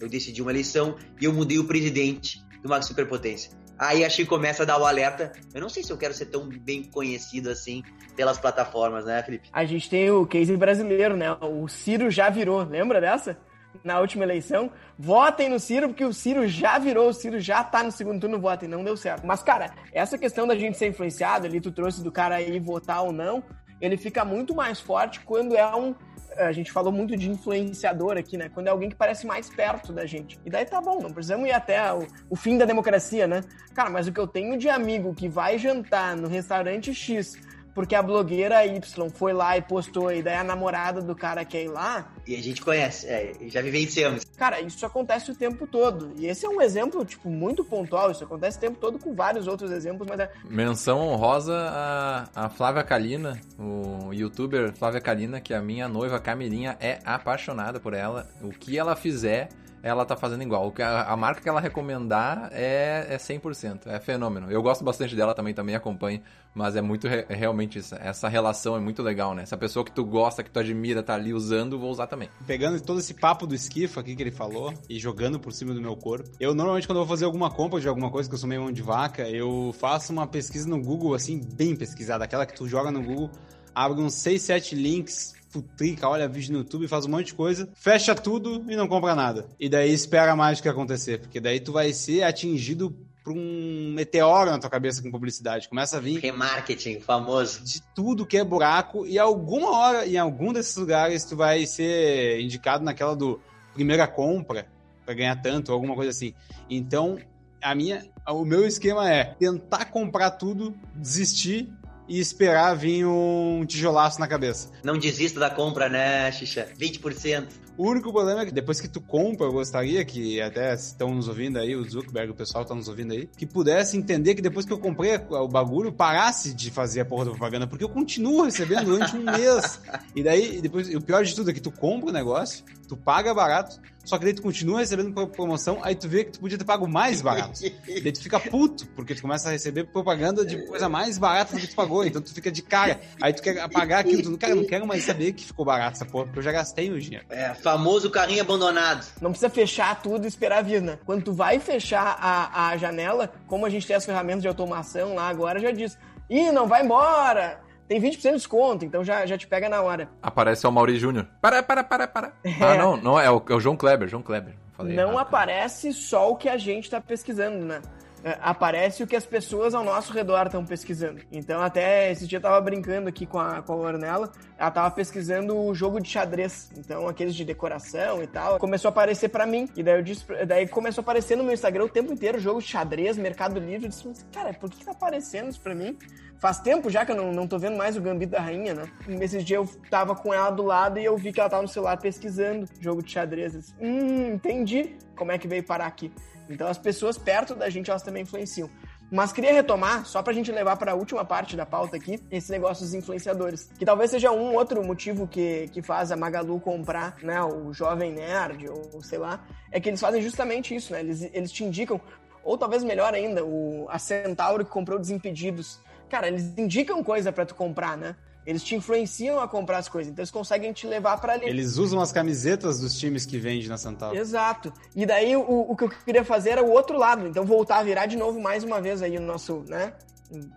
Eu decidi uma eleição e eu mudei o presidente de uma superpotência. Aí a Chico começa a dar o alerta. Eu não sei se eu quero ser tão bem conhecido assim pelas plataformas, né, Felipe? A gente tem o case brasileiro, né? O Ciro já virou, lembra dessa? Na última eleição. Votem no Ciro, porque o Ciro já virou, o Ciro já tá no segundo turno, votem, não deu certo. Mas, cara, essa questão da gente ser influenciado, ali tu trouxe do cara aí votar ou não, ele fica muito mais forte quando é um a gente falou muito de influenciador aqui, né? Quando é alguém que parece mais perto da gente. E daí tá bom, não precisamos ir até o, o fim da democracia, né? Cara, mas o que eu tenho de amigo que vai jantar no restaurante X porque a blogueira Y foi lá e postou, e daí a namorada do cara quer ir lá. E a gente conhece, é, já vivenciamos. Cara, isso acontece o tempo todo. E esse é um exemplo, tipo, muito pontual. Isso acontece o tempo todo com vários outros exemplos, mas é. Menção honrosa a, a Flávia Kalina, o youtuber Flávia Kalina, que a minha noiva Camilinha é apaixonada por ela. O que ela fizer ela tá fazendo igual. A, a marca que ela recomendar é, é 100%, é fenômeno. Eu gosto bastante dela também, também acompanho, mas é muito é realmente isso. Essa relação é muito legal, né? Essa pessoa que tu gosta, que tu admira, tá ali usando, vou usar também. Pegando todo esse papo do esquifa aqui que ele falou e jogando por cima do meu corpo, eu normalmente quando eu vou fazer alguma compra de alguma coisa que eu sou meio mão de vaca, eu faço uma pesquisa no Google, assim, bem pesquisada, aquela que tu joga no Google, abre uns 6, 7 links futrica, olha vídeo no YouTube, faz um monte de coisa, fecha tudo e não compra nada. E daí espera mais o que acontecer, porque daí tu vai ser atingido por um meteoro na tua cabeça com publicidade. Começa a vir. Remarketing, famoso. De tudo que é buraco, e alguma hora, em algum desses lugares, tu vai ser indicado naquela do primeira compra, para ganhar tanto, ou alguma coisa assim. Então, a minha, o meu esquema é tentar comprar tudo, desistir e esperar vir um tijolaço na cabeça. Não desista da compra, né, Xixa? 20%. O único problema é que depois que tu compra, eu gostaria que até estão nos ouvindo aí, o Zuckerberg, o pessoal tá nos ouvindo aí, que pudesse entender que depois que eu comprei o bagulho, parasse de fazer a porra da propaganda, porque eu continuo recebendo durante um mês. E daí, depois, o pior de tudo é que tu compra o negócio, tu paga barato, só que daí tu continua recebendo promoção, aí tu vê que tu podia ter pago mais barato. daí tu fica puto, porque tu começa a receber propaganda de coisa mais barata do que tu pagou, então tu fica de cara. Aí tu quer pagar aquilo, tu não, cara, não quero mais saber que ficou barato essa porra, porque eu já gastei meu dinheiro. É, famoso carrinho abandonado. Não precisa fechar tudo e esperar vir, né? Quando tu vai fechar a, a janela, como a gente tem as ferramentas de automação lá agora, já diz, ih, não vai embora! Tem 20% de desconto, então já, já te pega na hora. Aparece o Mauri Júnior. Para, para, para, para. É. Ah, não, não é o, é o João Kleber, João Kleber. Falei não errado. aparece só o que a gente está pesquisando, né? É, aparece o que as pessoas ao nosso redor estão pesquisando. Então, até esse dia eu tava brincando aqui com a, com a Ornella, ela tava pesquisando o jogo de xadrez, então aqueles de decoração e tal. Começou a aparecer para mim, e daí disse, daí começou a aparecer no meu Instagram o tempo inteiro jogo de xadrez, Mercado Livre. Eu disse, cara, por que tá aparecendo isso pra mim? Faz tempo já que eu não, não tô vendo mais o Gambito da Rainha, né? Nesses dias eu tava com ela do lado e eu vi que ela tava no celular pesquisando jogo de xadrez. hum, entendi como é que veio parar aqui. Então as pessoas perto da gente, elas também influenciam. Mas queria retomar, só pra gente levar para a última parte da pauta aqui, esse negócio dos influenciadores. Que talvez seja um outro motivo que, que faz a Magalu comprar, né, o Jovem Nerd, ou sei lá, é que eles fazem justamente isso, né? Eles, eles te indicam, ou talvez melhor ainda, o, a Centauro que comprou Desimpedidos cara, eles indicam coisa para tu comprar, né? Eles te influenciam a comprar as coisas, então eles conseguem te levar para ali. Eles usam as camisetas dos times que vende na Santal. Exato. E daí o, o que eu queria fazer era o outro lado, então voltar a virar de novo mais uma vez aí o nosso, né?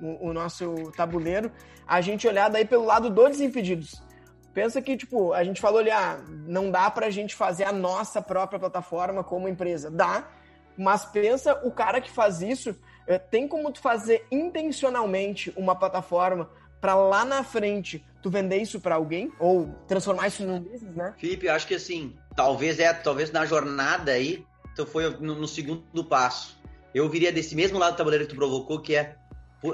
O, o nosso tabuleiro, a gente olhar daí pelo lado dos desimpedidos. Pensa que, tipo, a gente falou ali, ah, não dá pra gente fazer a nossa própria plataforma como empresa. Dá, mas pensa o cara que faz isso é, tem como tu fazer intencionalmente uma plataforma para lá na frente tu vender isso para alguém ou transformar isso num business, né? Felipe, eu acho que assim, talvez é, talvez na jornada aí, tu foi no, no segundo passo. Eu viria desse mesmo lado do tabuleiro que tu provocou, que é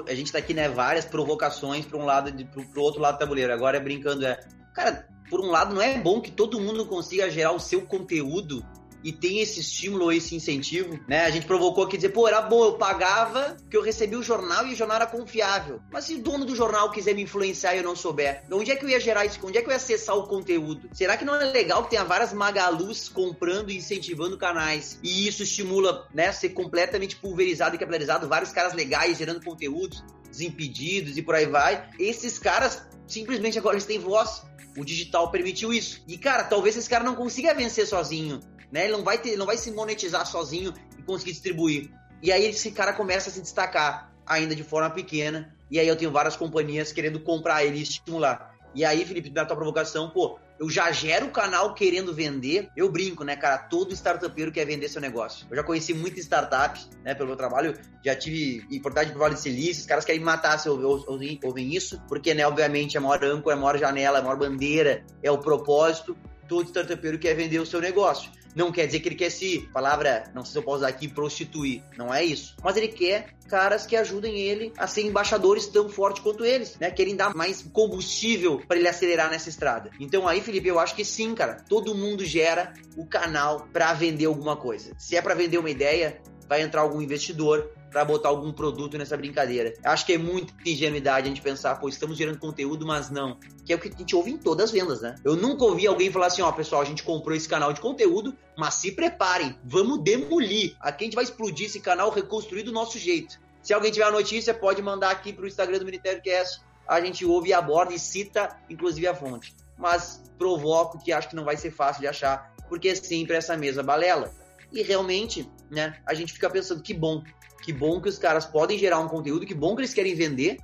a gente tá aqui, né, várias provocações para um lado e pro, pro outro lado do tabuleiro. Agora é brincando, é, cara, por um lado não é bom que todo mundo consiga gerar o seu conteúdo e tem esse estímulo ou esse incentivo, né? A gente provocou aqui dizer, pô, era bom, eu pagava que eu recebi o jornal e o jornal era confiável. Mas se o dono do jornal quiser me influenciar e eu não souber, onde é que eu ia gerar isso? Onde é que eu ia acessar o conteúdo? Será que não é legal que tenha várias magalus comprando e incentivando canais? E isso estimula, né, ser completamente pulverizado e capilarizado, vários caras legais gerando conteúdos, desimpedidos e por aí vai. Esses caras simplesmente agora eles têm voz. O digital permitiu isso. E, cara, talvez esse cara não consiga vencer sozinho né? Ele não vai ter, não vai se monetizar sozinho e conseguir distribuir. E aí esse cara começa a se destacar ainda de forma pequena. E aí eu tenho várias companhias querendo comprar ele e estimular. E aí, Felipe, da tua provocação, pô, eu já gero o canal querendo vender. Eu brinco, né, cara? Todo startupeiro quer vender seu negócio. Eu já conheci muitas startups, né, pelo meu trabalho. Já tive importância de Vale de Silício. Os caras querem matar se ouvem, ouvem isso, porque, né, obviamente, a maior âncora, a maior janela, a maior bandeira é o propósito. Todo startupeiro quer vender o seu negócio. Não quer dizer que ele quer se, palavra, não sei se eu posso usar aqui, prostituir. Não é isso. Mas ele quer caras que ajudem ele a ser embaixadores tão fortes quanto eles, né? Querem dar mais combustível para ele acelerar nessa estrada. Então aí, Felipe, eu acho que sim, cara. Todo mundo gera o canal para vender alguma coisa. Se é para vender uma ideia, vai entrar algum investidor, para botar algum produto nessa brincadeira. Acho que é muita ingenuidade a gente pensar, pô, estamos gerando conteúdo, mas não. Que é o que a gente ouve em todas as vendas, né? Eu nunca ouvi alguém falar assim, ó, pessoal, a gente comprou esse canal de conteúdo, mas se preparem, vamos demolir. Aqui a gente vai explodir esse canal, reconstruir do nosso jeito. Se alguém tiver a notícia, pode mandar aqui pro Instagram do Ministério Cast. A gente ouve e aborda e cita, inclusive, a fonte. Mas provoco que acho que não vai ser fácil de achar, porque é sempre essa mesma balela. E realmente, né, a gente fica pensando que bom que bom que os caras podem gerar um conteúdo, que bom que eles querem vender,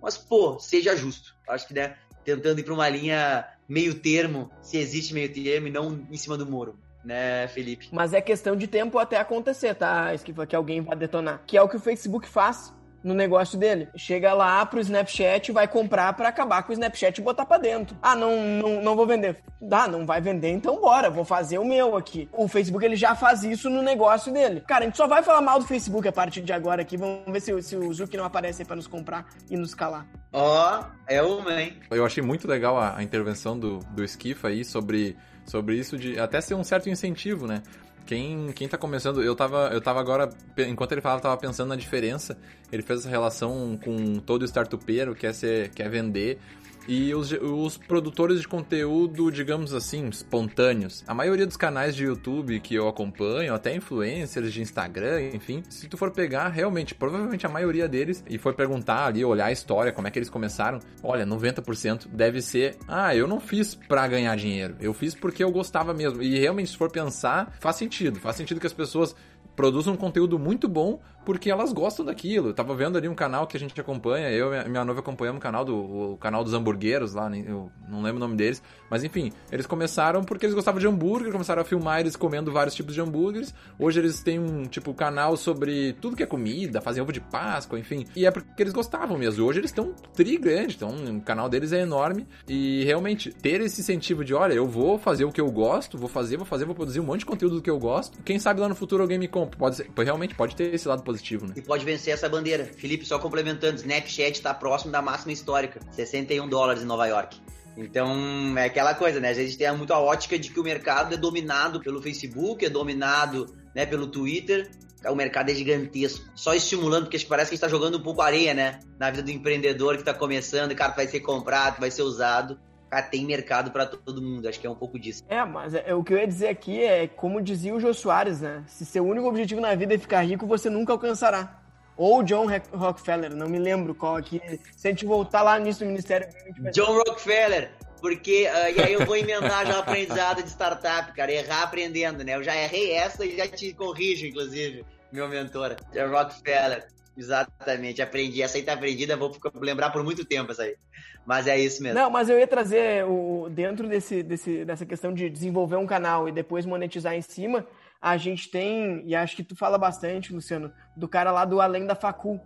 mas, pô, seja justo. Acho que, né, tentando ir para uma linha meio termo, se existe meio termo e não em cima do muro. Né, Felipe? Mas é questão de tempo até acontecer, tá? Esquiva, que alguém vai detonar. Que é o que o Facebook faz no negócio dele. Chega lá pro Snapchat, vai comprar para acabar com o Snapchat e botar para dentro. Ah, não, não, não vou vender. Dá, não vai vender, então bora, vou fazer o meu aqui. O Facebook ele já faz isso no negócio dele. Cara, a gente só vai falar mal do Facebook a partir de agora aqui. Vamos ver se, se o Zuki não aparece aí pra nos comprar e nos calar. Ó, oh, é uma, hein? Eu achei muito legal a, a intervenção do, do Skiff aí sobre sobre isso de até ser um certo incentivo, né? Quem, quem tá começando, eu tava, eu tava agora, enquanto ele falava, tava pensando na diferença. Ele fez essa relação com todo startupeiro, quer, ser, quer vender e os, os produtores de conteúdo, digamos assim, espontâneos. A maioria dos canais de YouTube que eu acompanho, até influencers de Instagram, enfim, se tu for pegar, realmente, provavelmente a maioria deles, e for perguntar ali, olhar a história, como é que eles começaram, olha, 90% deve ser, ah, eu não fiz pra ganhar dinheiro, eu fiz porque eu gostava mesmo. E realmente, se for pensar, faz sentido. Faz sentido que as pessoas produzem um conteúdo muito bom porque elas gostam daquilo. Eu tava vendo ali um canal que a gente acompanha, eu e minha noiva acompanhamos o canal do o canal dos hamburgueros lá, eu não lembro o nome deles, mas enfim, eles começaram porque eles gostavam de hambúrguer, começaram a filmar eles comendo vários tipos de hambúrgueres. Hoje eles têm um tipo canal sobre tudo que é comida, fazem ovo de Páscoa, enfim. E é porque eles gostavam mesmo. Hoje eles estão tri grande, então o canal deles é enorme e realmente ter esse incentivo de, olha, eu vou fazer o que eu gosto, vou fazer, vou fazer, vou produzir um monte de conteúdo do que eu gosto. Quem sabe lá no futuro alguém me compra. Pode ser, realmente pode ter esse lado positivo positivo, né? E pode vencer essa bandeira. Felipe, só complementando, Snapchat está próximo da máxima histórica, 61 dólares em Nova York. Então, é aquela coisa, né? A gente tem muito a ótica de que o mercado é dominado pelo Facebook, é dominado né, pelo Twitter. O mercado é gigantesco. Só estimulando, porque parece que a gente está jogando um pouco areia, né? Na vida do empreendedor que está começando, cara, vai ser comprado, vai ser usado tem mercado para todo mundo. Acho que é um pouco disso. É, mas é, o que eu ia dizer aqui é, como dizia o Jô Soares, né? Se seu único objetivo na vida é ficar rico, você nunca alcançará. Ou John Rockefeller, não me lembro qual aqui. Se a gente voltar lá nisso do Ministério... John Rockefeller, porque uh, e aí eu vou emendar já o aprendizado de startup, cara, errar aprendendo, né? Eu já errei essa e já te corrijo, inclusive, meu mentor, John Rockefeller. Exatamente, aprendi. Essa aí tá aprendida, vou lembrar por muito tempo essa aí. Mas é isso mesmo. Não, mas eu ia trazer o dentro desse, desse, dessa questão de desenvolver um canal e depois monetizar em cima, a gente tem, e acho que tu fala bastante, Luciano, do cara lá do Além da Facu.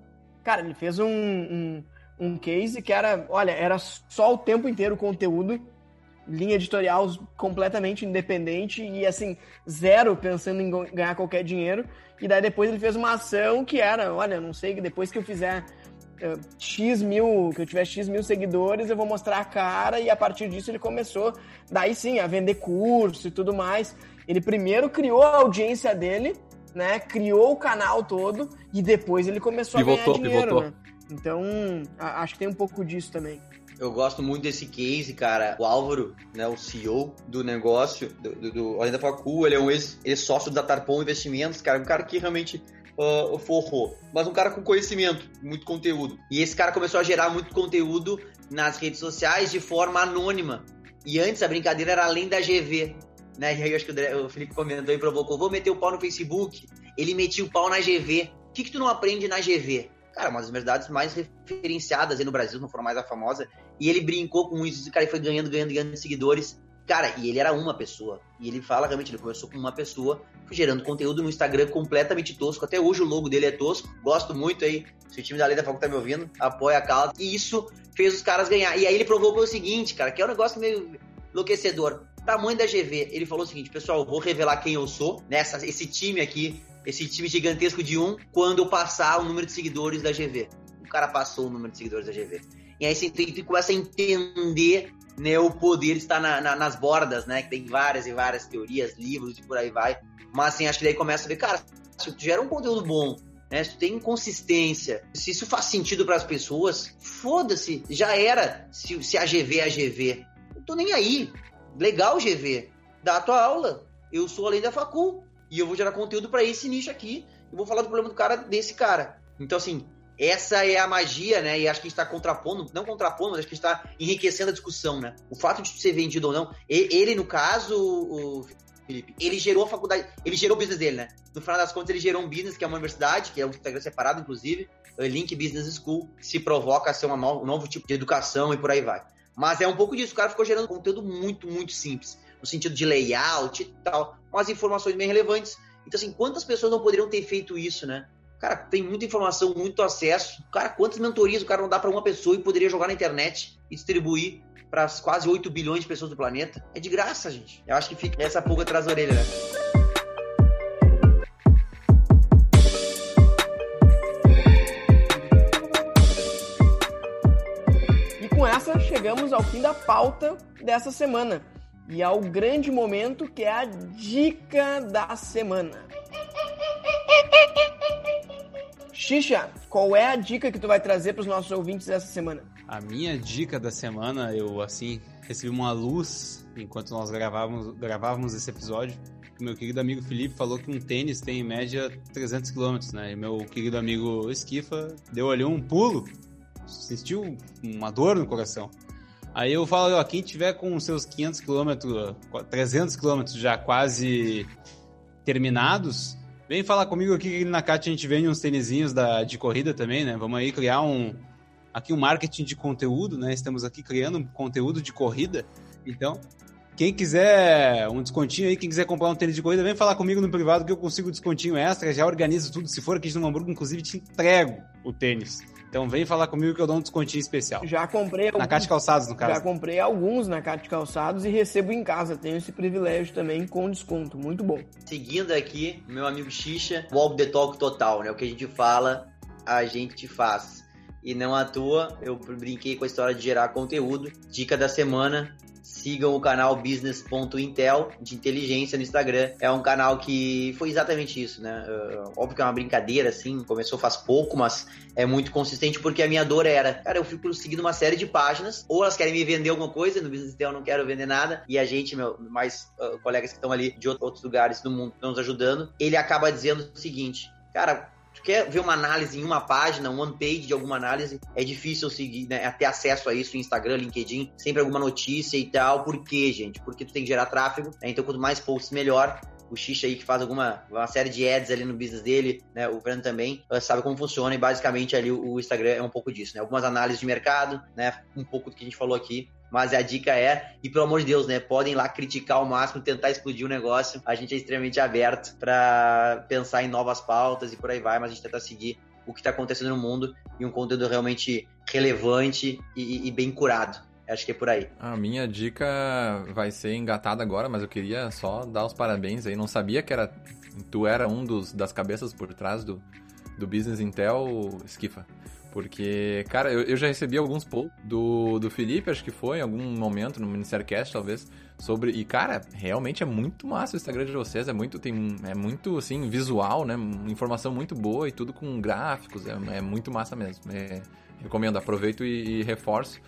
Cara, ele fez um, um, um case que era, olha, era só o tempo inteiro conteúdo, linha editorial completamente independente e assim, zero pensando em ganhar qualquer dinheiro. E daí depois ele fez uma ação que era, olha, não sei, que depois que eu fizer uh, X mil, que eu tiver X mil seguidores, eu vou mostrar a cara, e a partir disso ele começou, daí sim, a vender curso e tudo mais. Ele primeiro criou a audiência dele, né? Criou o canal todo e depois ele começou pivotou, a ganhar dinheiro, pivotou. né? Então, acho que tem um pouco disso também. Eu gosto muito desse case, cara. O Álvaro, né, o CEO do negócio, do, do, do Além da Facu, ele é um ex-sócio da Tarpon Investimentos, cara. Um cara que realmente uh, forrou. Mas um cara com conhecimento, muito conteúdo. E esse cara começou a gerar muito conteúdo nas redes sociais de forma anônima. E antes a brincadeira era além da GV né? E aí acho que o Felipe comentou e provocou, vou meter o pau no Facebook. Ele metia o pau na GV. O que, que tu não aprende na GV? Cara, uma das verdades mais referenciadas aí no Brasil, não foram mais a famosa. E ele brincou com isso, esse cara foi ganhando, ganhando, ganhando seguidores. Cara, e ele era uma pessoa. E ele fala realmente, ele começou com uma pessoa, gerando conteúdo no Instagram completamente tosco. Até hoje o logo dele é tosco. Gosto muito aí. Se o time da Lei da Foco tá me ouvindo, apoia a causa. E isso fez os caras ganhar. E aí ele provocou o seguinte, cara, que é um negócio meio enlouquecedor tamanho da GV, ele falou o seguinte, pessoal, vou revelar quem eu sou, nessa, esse time aqui, esse time gigantesco de um, quando eu passar o número de seguidores da GV. O cara passou o número de seguidores da GV. E aí você tem, começa a entender né, o poder está na, na, nas bordas, né? Que tem várias e várias teorias, livros e por aí vai. Mas assim, acho que daí começa a ver, cara, se tu gera um conteúdo bom, né? Se tu tem consistência, se isso faz sentido para as pessoas, foda-se, já era. Se, se a GV é a GV, não tô nem aí. Legal, GV. Dá a tua aula. Eu sou além da facul. E eu vou gerar conteúdo para esse nicho aqui. E vou falar do problema do cara desse cara. Então, assim, essa é a magia, né? E acho que a gente está contrapondo, não contrapondo, mas acho que a gente está enriquecendo a discussão, né? O fato de ser vendido ou não. Ele, no caso, o Felipe, ele gerou a faculdade, ele gerou o business dele, né? No final das contas, ele gerou um business que é uma universidade, que é um Instagram separado, inclusive, Link Business School, que se provoca a ser um novo tipo de educação e por aí vai. Mas é um pouco disso, o cara ficou gerando conteúdo muito, muito simples, no sentido de layout e tal, umas informações bem relevantes. Então, assim, quantas pessoas não poderiam ter feito isso, né? Cara, tem muita informação, muito acesso. Cara, quantas mentorias o cara não dá para uma pessoa e poderia jogar na internet e distribuir para as quase 8 bilhões de pessoas do planeta? É de graça, gente. Eu acho que fica essa pulga atrás da orelha, né? chegamos ao fim da pauta dessa semana e ao grande momento que é a dica da semana. Xixa, qual é a dica que tu vai trazer para os nossos ouvintes dessa semana? A minha dica da semana, eu assim recebi uma luz enquanto nós gravávamos, gravávamos esse episódio. Meu querido amigo Felipe falou que um tênis tem em média 300 km, né? E meu querido amigo Esquifa deu ali um pulo, sentiu uma dor no coração. Aí eu falo, ó, quem tiver com seus 500 km, 300 km já quase terminados, vem falar comigo aqui que na CAT a gente vende uns tênisinhos da, de corrida também, né? Vamos aí criar um aqui um marketing de conteúdo, né? Estamos aqui criando um conteúdo de corrida. Então, quem quiser um descontinho aí, quem quiser comprar um tênis de corrida, vem falar comigo no privado que eu consigo descontinho extra, já organizo tudo. Se for aqui no Hamburgo, inclusive te entrego o tênis. Então vem falar comigo que eu dou um descontinho especial. Já comprei alguns, Na Cate Calçados, no caso. Já comprei alguns na Cate Calçados e recebo em casa. Tenho esse privilégio também com desconto. Muito bom. Seguindo aqui, meu amigo Xixa, Walk the Talk total, né? O que a gente fala, a gente faz. E não à toa, eu brinquei com a história de gerar conteúdo. Dica da semana, Sigam o canal business.intel de inteligência no Instagram. É um canal que foi exatamente isso, né? Uh, óbvio que é uma brincadeira, assim, começou faz pouco, mas é muito consistente porque a minha dor era, cara, eu fico seguindo uma série de páginas, ou elas querem me vender alguma coisa, no Business Intel eu não quero vender nada, e a gente, meu, mais uh, colegas que estão ali de outros lugares do mundo estão nos ajudando, ele acaba dizendo o seguinte, cara, tu quer ver uma análise em uma página, um one page de alguma análise, é difícil seguir, né, ter acesso a isso no Instagram, LinkedIn, sempre alguma notícia e tal. Por quê, gente? Porque tu tem que gerar tráfego, né? então quanto mais posts, melhor o Xixa aí que faz alguma uma série de ads ali no business dele, né? O Fernando também sabe como funciona e basicamente ali o, o, Instagram é um pouco disso, né? Algumas análises de mercado, né? Um pouco do que a gente falou aqui. Mas a dica é, e pelo amor de Deus, né? Podem lá criticar ao máximo, tentar explodir o negócio. A gente é extremamente aberto para pensar em novas pautas e por aí vai, mas a gente tenta seguir o que está acontecendo no mundo e um conteúdo realmente relevante e, e bem curado. Acho que é por aí. A minha dica vai ser engatada agora, mas eu queria só dar os parabéns aí. Não sabia que era tu era um dos das cabeças por trás do, do Business Intel, Skifa. Porque, cara, eu, eu já recebi alguns posts do, do Felipe, acho que foi, em algum momento, no Ministério Cast, talvez, sobre. E, cara, realmente é muito massa o Instagram de vocês. É muito, tem, é muito, assim, visual, né? Informação muito boa e tudo com gráficos. É, é muito massa mesmo. É, recomendo, aproveito e, e reforço.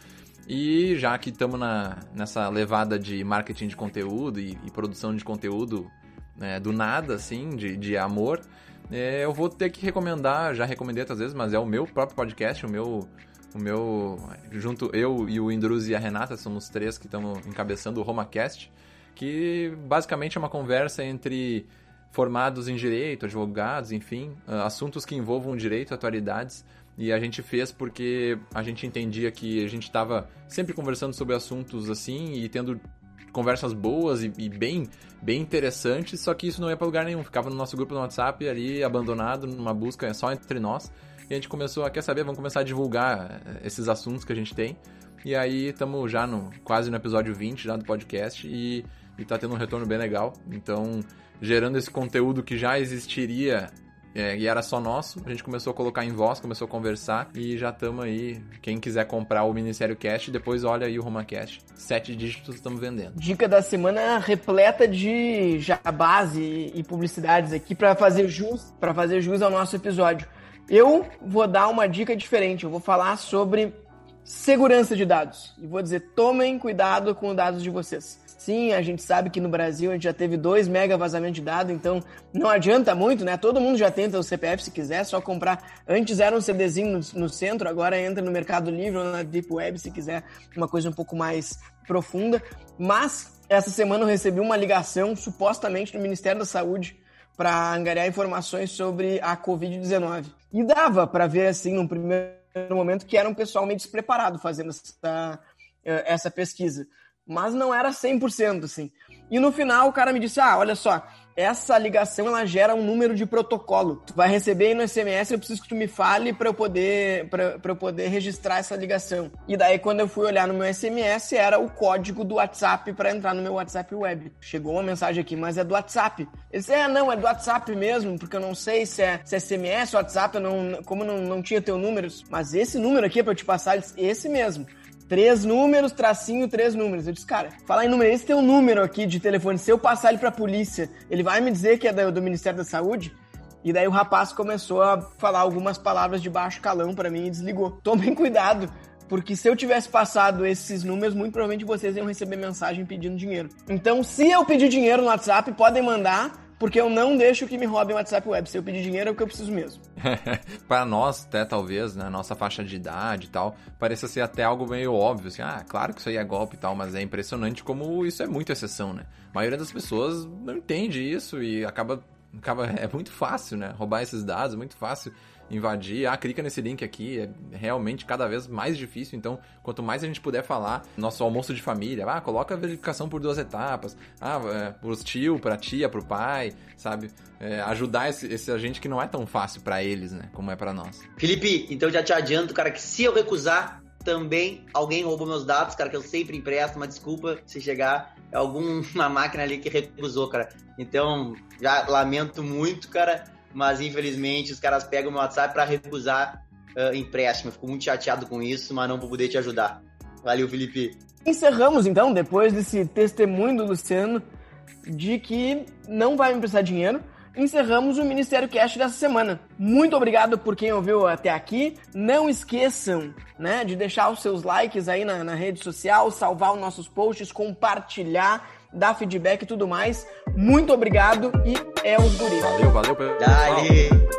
E já que estamos nessa levada de marketing de conteúdo e, e produção de conteúdo né, do nada, assim, de, de amor, é, eu vou ter que recomendar, já recomendei outras vezes, mas é o meu próprio podcast, o meu. O meu. Junto eu e o Indruz e a Renata, somos três que estamos encabeçando o RomaCast, que basicamente é uma conversa entre formados em direito, advogados, enfim, assuntos que envolvam direito, atualidades. E a gente fez porque a gente entendia que a gente estava sempre conversando sobre assuntos assim e tendo conversas boas e, e, bem, bem interessantes, só que isso não ia para lugar nenhum. Ficava no nosso grupo no WhatsApp ali, abandonado, numa busca só entre nós. E a gente começou a, quer saber, vamos começar a divulgar eh, esses assuntos que a gente tem. E aí estamos já no quase no episódio 20 já do podcast e, e tá tendo um retorno bem legal. Então, gerando esse conteúdo que já existiria é, e era só nosso, a gente começou a colocar em voz, começou a conversar e já estamos aí. Quem quiser comprar o Ministério Cash, depois olha aí o Roma Cash. Sete dígitos estamos vendendo. Dica da semana repleta de jabás e, e publicidades aqui para fazer jus, para fazer jus ao nosso episódio. Eu vou dar uma dica diferente. Eu vou falar sobre segurança de dados e vou dizer tomem cuidado com os dados de vocês. Sim, a gente sabe que no Brasil a gente já teve 2 mega vazamento de dados, então não adianta muito, né? Todo mundo já tenta o CPF se quiser, só comprar. Antes era um CDzinho no, no centro, agora entra no Mercado Livre ou na Deep Web se quiser uma coisa um pouco mais profunda. Mas essa semana eu recebi uma ligação, supostamente, do Ministério da Saúde para angariar informações sobre a Covid-19. E dava para ver, assim, num primeiro momento, que era um pessoal meio despreparado fazendo essa, eh, essa pesquisa mas não era 100%, assim. E no final o cara me disse: "Ah, olha só, essa ligação ela gera um número de protocolo. Tu vai receber aí no SMS, eu preciso que tu me fale para eu poder para eu poder registrar essa ligação". E daí quando eu fui olhar no meu SMS, era o código do WhatsApp para entrar no meu WhatsApp web. Chegou uma mensagem aqui, mas é do WhatsApp. Eu disse: "É, não, é do WhatsApp mesmo, porque eu não sei se é, se é SMS ou WhatsApp, eu não como não, não tinha teu número, mas esse número aqui é para eu te passar, esse mesmo". Três números, tracinho, três números. Eu disse, cara, falar em número, esse tem um número aqui de telefone. Se eu passar ele pra polícia, ele vai me dizer que é do, do Ministério da Saúde? E daí o rapaz começou a falar algumas palavras de baixo calão para mim e desligou. Tomem cuidado, porque se eu tivesse passado esses números, muito provavelmente vocês iam receber mensagem pedindo dinheiro. Então, se eu pedir dinheiro no WhatsApp, podem mandar, porque eu não deixo que me roubem o WhatsApp Web. Se eu pedir dinheiro é o que eu preciso mesmo. para nós, até talvez, né, nossa faixa de idade e tal, pareça ser até algo meio óbvio, assim, ah, claro que isso aí é golpe e tal, mas é impressionante como isso é muito exceção, né? A maioria das pessoas não entende isso e acaba, acaba é muito fácil, né? Roubar esses dados, é muito fácil invadir, ah, clica nesse link aqui, é realmente cada vez mais difícil. Então, quanto mais a gente puder falar, nosso almoço de família, ah, coloca a verificação por duas etapas, ah, é, pros tio, pra tia, pro pai, sabe? É, ajudar esse, esse agente que não é tão fácil para eles, né, como é para nós. Felipe, então já te adianto, cara, que se eu recusar, também alguém roubou meus dados, cara, que eu sempre empresto, uma desculpa se chegar alguma máquina ali que recusou, cara. Então, já lamento muito, cara mas infelizmente os caras pegam meu WhatsApp para recusar uh, empréstimo. Eu fico muito chateado com isso, mas não vou poder te ajudar. Valeu, Felipe. Encerramos então, depois desse testemunho do Luciano de que não vai me emprestar dinheiro. Encerramos o Ministério Cash dessa semana. Muito obrigado por quem ouviu até aqui. Não esqueçam né, de deixar os seus likes aí na, na rede social, salvar os nossos posts, compartilhar dar feedback e tudo mais. Muito obrigado e é os guri. Valeu, valeu. Pessoal.